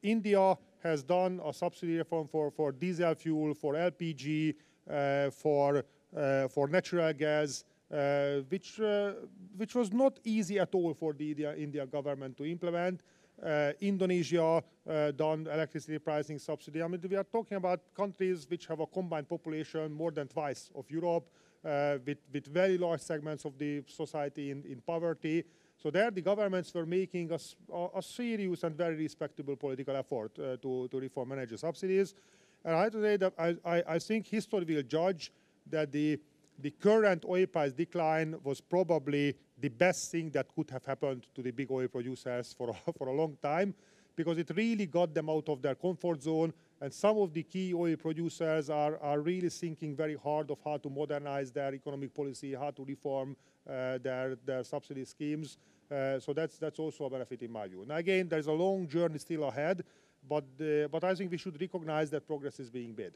India has done a subsidy reform for, for diesel fuel, for LPG, uh, for, uh, for natural gas, uh, which, uh, which was not easy at all for the India, India government to implement. Uh, Indonesia uh, done electricity pricing subsidy. I mean, we are talking about countries which have a combined population more than twice of Europe, with, with very large segments of the society in, in poverty. So there the governments were making a, a serious and very respectable political effort uh, to, to reform energy subsidies. And I have to say that I, I, I, think history will judge that the, the current oil price decline was probably the best thing that could have happened to the big oil producers for a, *laughs* for a long time because it really got them out of their comfort zone. And some of the key oil producers are, are really thinking very hard of how to modernize their economic policy, how to reform uh, their, their subsidy schemes. Uh, so that's, that's also a benefit in my view. And again, there's a long journey still ahead, but, uh, but I think we should recognize that progress is being made.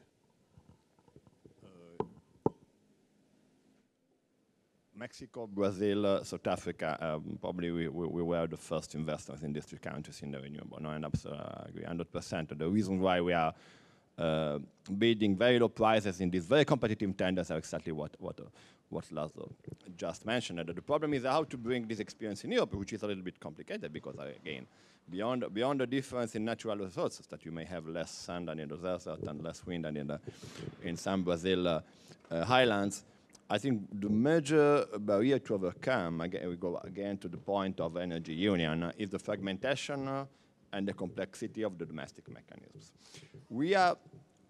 Mexico, Brazil, uh, South Africa, um, probably we, we, we, were the first investors in these three countries in the renewable. No, I uh, agree 100%. The reason why we are uh, bidding very low prices in these very competitive tenders are exactly what, what, uh, what just mentioned. And the problem is how to bring this experience in Europe, which is a little bit complicated because, uh, again, beyond, beyond the difference in natural resources, that you may have less sand than in the desert and less wind than in, the, in some Brazil uh, highlands, I think the major barrier to overcome, again, we go again to the point of energy union, is the fragmentation and the complexity of the domestic mechanisms. We are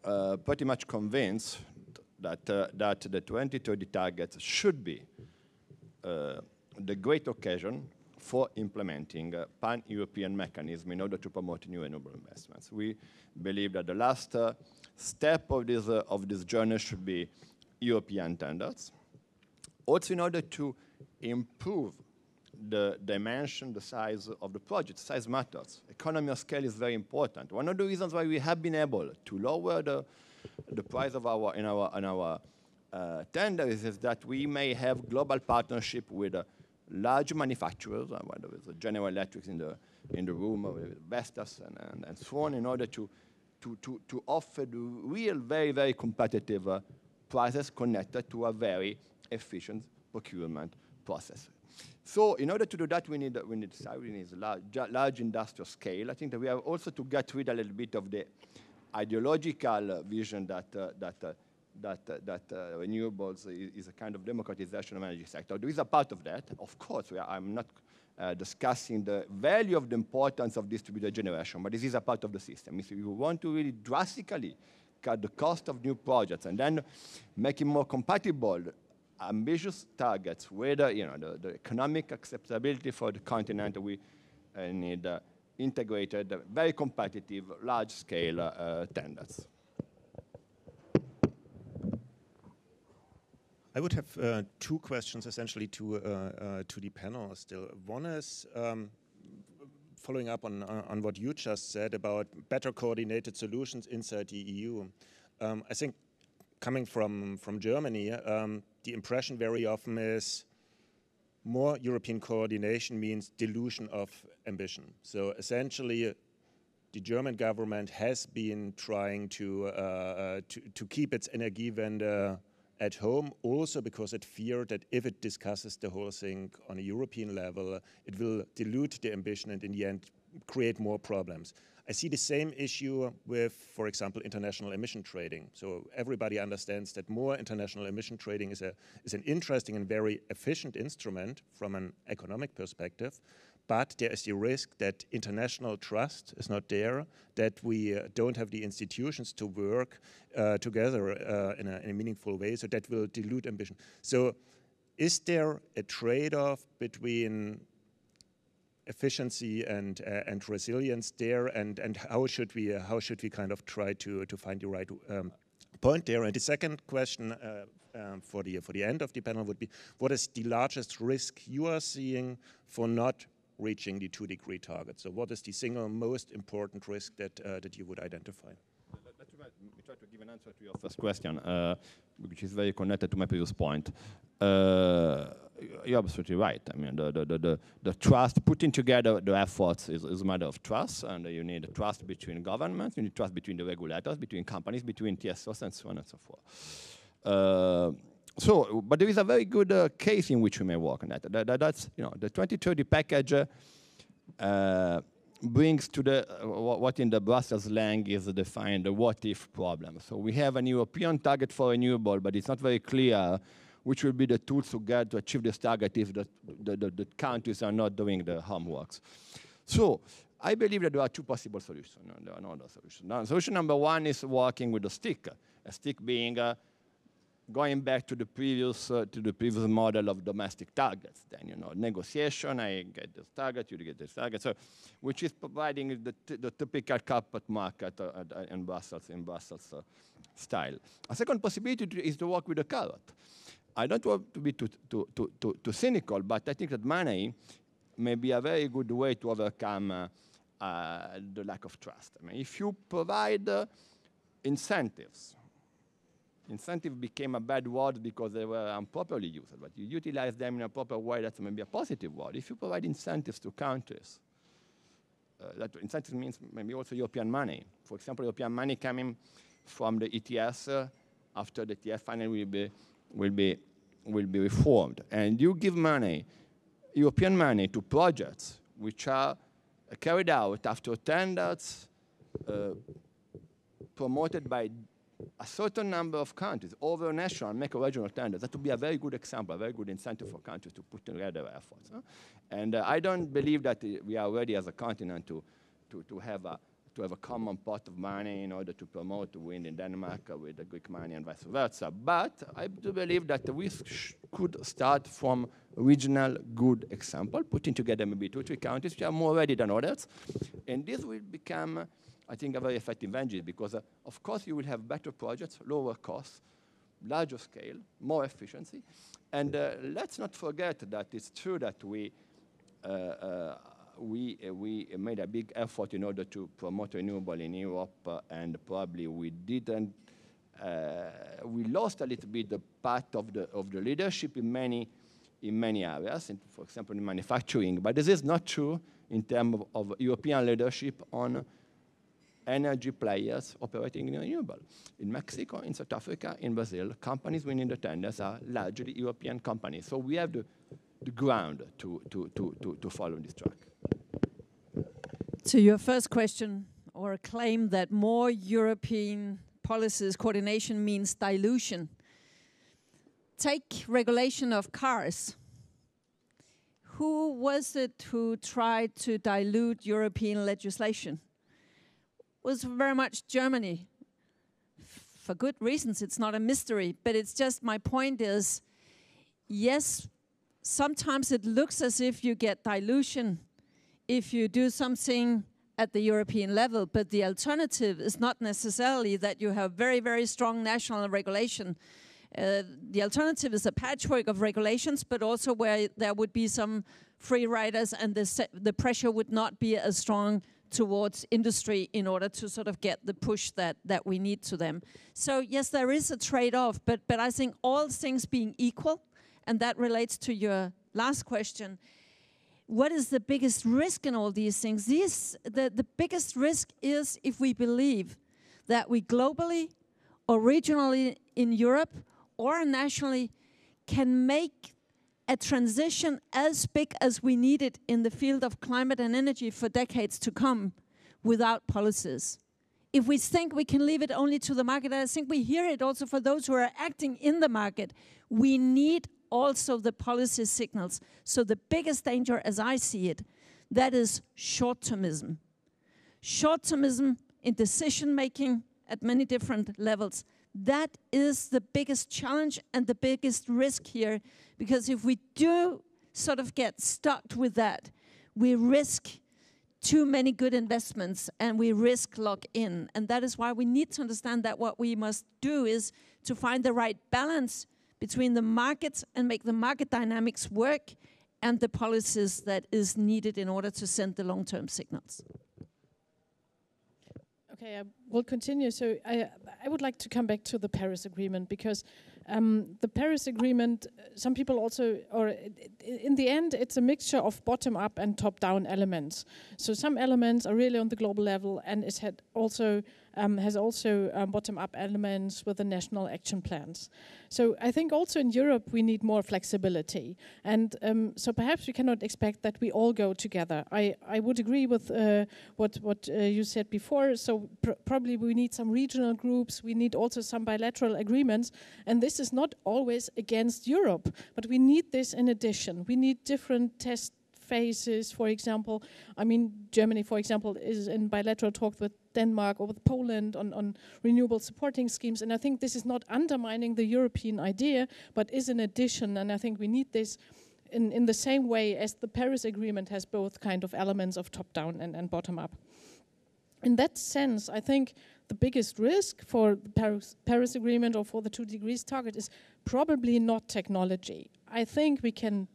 uh, pretty much convinced that, uh, that the 2030 targets should be uh, the great occasion for implementing a pan-European mechanism in order to promote new renewable investments. We believe that the last uh, step of this, uh, of this journey should be European tenders. Also in order to improve the dimension, the size of the project. Size matters. Economy of scale is very important. One of the reasons why we have been able to lower the, the price of our, in our, in our uh, tenders is that we may have global partnership with uh, large manufacturers, uh, whether it's General Electric in the, in the room, or Vestas, and, and, and so on, in order to, to, to, to offer the real, very, very competitive uh, prices connected to a very efficient procurement process. So in order to do that, we need, we need, we need large, large industrial scale. I think that we have also to get rid a little bit of the ideological vision that, uh, that, uh, that, uh, that uh, renewables is, is, a kind of democratization of energy sector. There is a part of that. Of course, are, I'm not uh, discussing the value of the importance of distributed generation, but this is a part of the system. If you want to really drastically cut the cost of new projects and then make it more compatible ambitious targets, whether you know the, the economic acceptability for the continent, we uh, need uh, integrated, uh, very competitive, large-scale uh, tenders. I would have uh, two questions essentially to uh, to the panel still. One is. Um, following up on, on what you just said about better coordinated solutions inside the EU, um, I think coming from, from Germany, um, the impression very often is more European coordination means dilution of ambition. So essentially, the German government has been trying to, uh, to, to, keep its energy Energiewende at home, also because it feared that if it discusses the whole thing on a European level, it will dilute the ambition and in the end create more problems. I see the same issue with, for example, international emission trading. So everybody understands that more international emission trading is, a, is an interesting and very efficient instrument from an economic perspective, but there is the risk that international trust is not there, that we uh, don't have the institutions to work uh, together uh, in, a, in, a, meaningful way, so that will dilute ambition. So is there a trade-off between efficiency and uh, and resilience there, and and how should we uh, how should we kind of try to to find the right um, point there? And the second question uh, um, for the for the end of the panel would be: What is the largest risk you are seeing for not reaching the two degree target? So, what is the single most important risk that uh, that you would identify? Let's try to give an answer to your first question, uh, which is very connected to my previous point. Uh, you're absolutely right. I mean, the, the, the, the, trust, putting together the efforts is, is a matter of trust, and you need trust between governments, you need trust between the regulators, between companies, between TSOs, and so on and so forth. So, but there is a very good uh, case in which we may work on that. that, that that's, you know, the 2030 package uh, brings to the, uh, what in the Brussels slang is defined the what-if problem. So we have an European target for renewable, but it's not very clear which will be the tools to get to achieve this target if the, the, the, the countries are not doing the homeworks. So I believe that there are two possible solutions. No, there are no other solutions. Solution number one is working with a stick. A stick being uh, going back to the previous uh, to the previous model of domestic targets. Then you know negotiation. I get this target, you get this target. So, which is providing the, the typical carpet market uh, in Brussels in Brussels uh, style. A second possibility is to work with a carrot. I don't want to be too, too, too, too, too cynical, but I think that money may be a very good way to overcome uh, uh, the lack of trust. I mean, if you provide uh, incentives, incentive became a bad word because they were improperly used, but you utilize them in a proper way, that's maybe a positive word. If you provide incentives to countries, uh, that incentive means maybe also European money. For example, European money coming from the ETS uh, after the ETS finally will be will be, will be reformed. And you give money, European money, to projects which are carried out after tenders uh, promoted by a certain number of countries over national and make a regional tender. That would be a very good example, a very good incentive for countries to put together efforts. Huh? And uh, I don't believe that we are ready as a continent to, to, to have a to have a common pot of money in order to promote wind in Denmark with the Greek money and vice versa. But I do believe that we could start from regional good example, putting together maybe two, or three countries which are more ready than others. And this will become, I think, a very effective engine because, uh, of course, you will have better projects, lower costs, larger scale, more efficiency. And uh, let's not forget that it's true that we uh, we, uh, we made a big effort in order to promote renewable in Europe, uh, and probably we didn't. Uh, we lost a little bit the part of the of the leadership in many in many areas, in, for example, in manufacturing. But this is not true in terms of, of European leadership on energy players operating in renewable. In Mexico, in South Africa, in Brazil, companies winning the tenders are largely European companies. So we have the, the ground to, to, to, to, to follow this track. To your first question or claim that more European policies coordination means dilution. Take regulation of cars. Who was it who tried to dilute European legislation? Was very much Germany. For good reasons, it's not a mystery, but it's just my point is yes, sometimes it looks as if you get dilution if you do something at the European level, but the alternative is not necessarily that you have very, very strong national regulation. Uh, the alternative is a patchwork of regulations, but also where there would be some free riders and the, the pressure would not be as strong towards industry in order to sort of get the push that, that we need to them. So yes, there is a trade-off, but, but I think all things being equal, and that relates to your last question, what is the biggest risk in all these things? These, the, the biggest risk is if we believe that we globally or regionally in Europe or nationally can make a transition as big as we need it in the field of climate and energy for decades to come without policies. If we think we can leave it only to the market, I think we hear it also for those who are acting in the market. We need also the policy signals. So the biggest danger, as I see it, that is short-termism. Short-termism in decision making at many different levels. That is the biggest challenge and the biggest risk here because if we do sort of get stuck with that, we risk too many good investments and we risk lock in. And that is why we need to understand that what we must do is to find the right balance between the markets and make the market dynamics work and the policies that is needed in order to send the long-term signals. Okay, I will continue. So I, I would like to come back to the Paris Agreement because um, the Paris Agreement, some people also, or in the end, it's a mixture of bottom up and top down elements. So some elements are really on the global level, and it had also um, has also um, bottom up elements with the national action plans. So I think also in Europe we need more flexibility, and um, so perhaps we cannot expect that we all go together. I, I would agree with uh, what what uh, you said before. So pr probably we need some regional groups. We need also some bilateral agreements, and this is not always against Europe, but we need this in addition. We need different test phases, for example. I mean, Germany, for example, is in bilateral talks with Denmark or with Poland on, on renewable supporting schemes. And I think this is not undermining the European idea, but is an addition. And I think we need this in, in the same way as the Paris Agreement has both kind of elements of top down and, and bottom up. In that sense, I think the biggest risk for the Paris, Paris Agreement or for the two degrees target is probably not technology. I think we can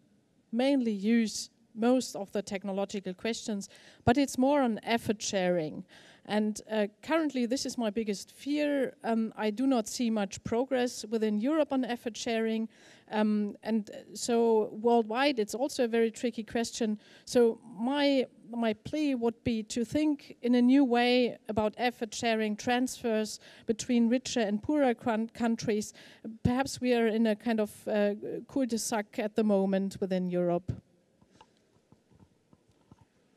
mainly use most of the technological questions, but it's more on effort sharing. And uh, currently, this is my biggest fear. Um, I do not see much progress within Europe on effort sharing. Um, and so, worldwide, it's also a very tricky question. So, my, my plea would be to think in a new way about effort sharing transfers between richer and poorer countries. Perhaps we are in a kind of uh, cul de sac at the moment within Europe.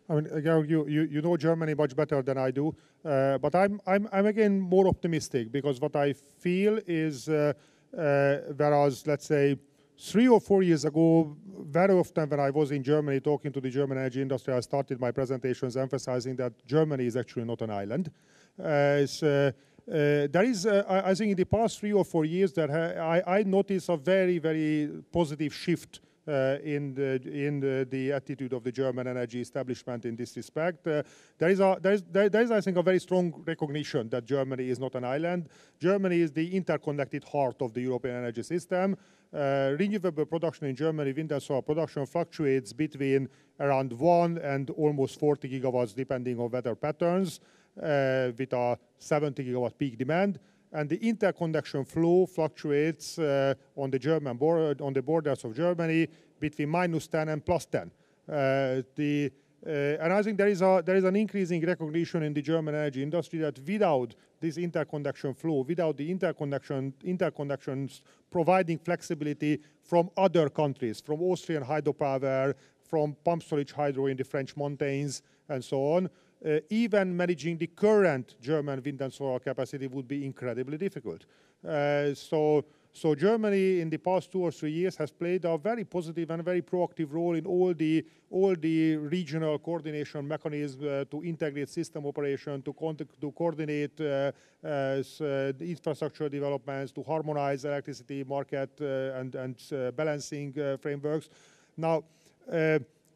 I mean, you, you, you know Germany much better than I do, uh, but I'm, I'm, I'm again more optimistic because what I feel is, uh, uh, whereas, let's say, three or four years ago, very often when I was in Germany talking to the German energy industry, I started my presentations emphasizing that Germany is actually not an island. Uh, uh, uh, there is, I, I, think in the past three or four years that I, I noticed a very, very positive shift uh, in the in the, the, attitude of the German energy establishment in this respect. Uh, there is a there is there, there is I think a very strong recognition that Germany is not an island. Germany is the interconnected heart of the European energy system. Uh, renewable production in Germany, wind and solar production fluctuates between around one and almost 40 gigawatts, depending on weather patterns, uh, with a 70 gigawatt peak demand and the interconnection flow fluctuates uh, on the German border, on the borders of Germany between minus 10 and plus 10. Uh, the, uh, and I think there is, a, there is an increasing recognition in the German energy industry that without this interconnection flow, without the interconnection, interconnections providing flexibility from other countries, from Austrian hydropower, from pump storage hydro in the French mountains, and so on, uh, even managing the current German wind and solar capacity would be incredibly difficult. Uh, so, so Germany in the past two or three years has played a very positive and very proactive role in all the all the regional coordination mechanisms uh, to integrate system operation, to, to coordinate uh, uh, uh, the infrastructure developments, to harmonize electricity market and, and balancing frameworks. Now,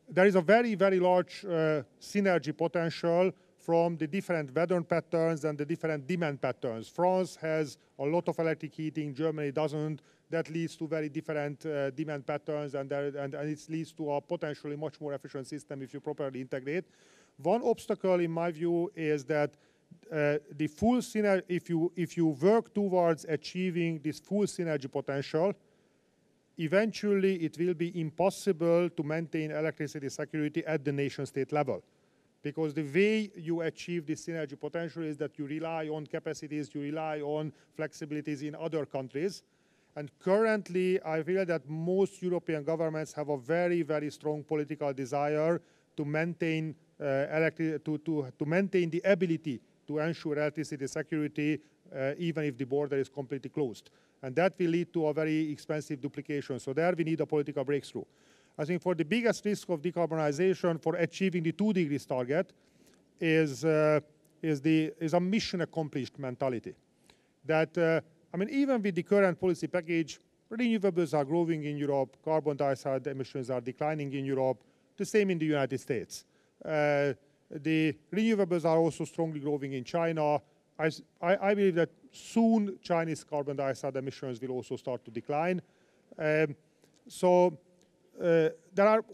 there is a very, very large uh, synergy potential from the different weather patterns and the different demand patterns. France has a lot of electric heating, Germany doesn't. That leads to very different uh, demand patterns and, there, and, and, it leads to a potentially much more efficient system if you properly integrate. One obstacle, in my view, is that uh, the full synergy, if you, if you work towards achieving this full synergy potential, eventually it will be impossible to maintain electricity security at the nation state level. Because the way you achieve this synergy potential is that you rely on capacities, you rely on flexibilities in other countries. And currently, I feel that most European governments have a very, very strong political desire to maintain, uh, to, to, to maintain the ability to ensure electricity security uh, even if the border is completely closed and that will lead to a very expensive duplication. So there we need a political breakthrough. I think for the biggest risk of decarbonization for achieving the two degrees target is, uh, is, the, is a mission accomplished mentality. That, uh, I mean, even with the current policy package, renewables are growing in Europe, carbon dioxide emissions are declining in Europe, the same in the United States. Uh, the renewables are also strongly growing in China. I, I, believe that soon Chinese carbon dioxide emissions will also start to decline. Um, so uh, there are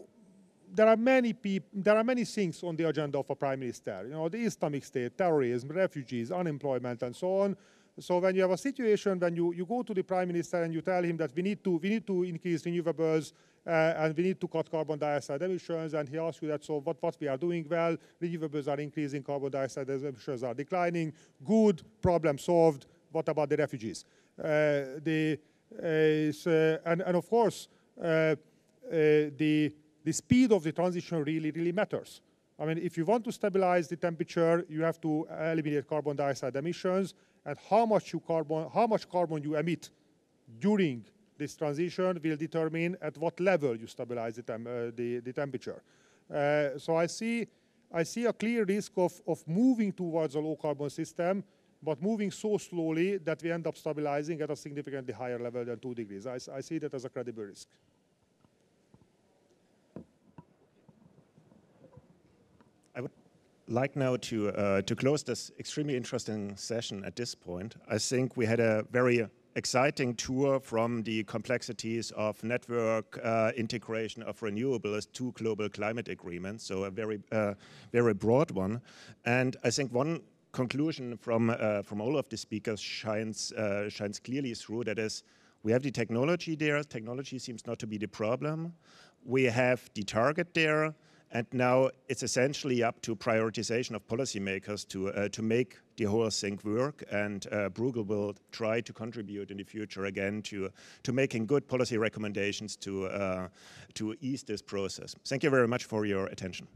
there are many there are many things on the agenda of a prime minister. You know, the Islamic State, terrorism, refugees, unemployment, and so on. So when you have a situation when you, you go to the prime minister and you tell him that we need to we need to increase renewables uh, and we need to cut carbon dioxide emissions, and he asks you that so what what we are doing well, renewables are increasing, carbon dioxide emissions are declining, good, problem solved what about the refugees? Uh, the, uh, and, and, of course, uh, the, the speed of the transition really, really matters. I mean, if you want to stabilize the temperature, you have to eliminate carbon dioxide emissions, and how much, carbon, how much carbon you emit during this transition will determine at what level you stabilize the, tem uh, the, the, temperature. Uh, so I see, I see a clear risk of, of moving towards a low carbon system but moving so slowly that we end up stabilizing at a significantly higher level than 2 degrees. I, I see that as a credible risk. I would like now to, uh, to close this extremely interesting session at this point. I think we had a very exciting tour from the complexities of network uh, integration of renewables to global climate agreements, so a very, uh, very broad one. And I think one conclusion from uh, from all of the speakers shines uh, shines clearly through. That is, we have the technology there. Technology seems not to be the problem. We have the target there, and now it's essentially up to prioritization of policymakers to uh, to make the whole thing work. And uh, Bruegel will try to contribute in the future again to to making good policy recommendations to uh, to ease this process. Thank you very much for your attention.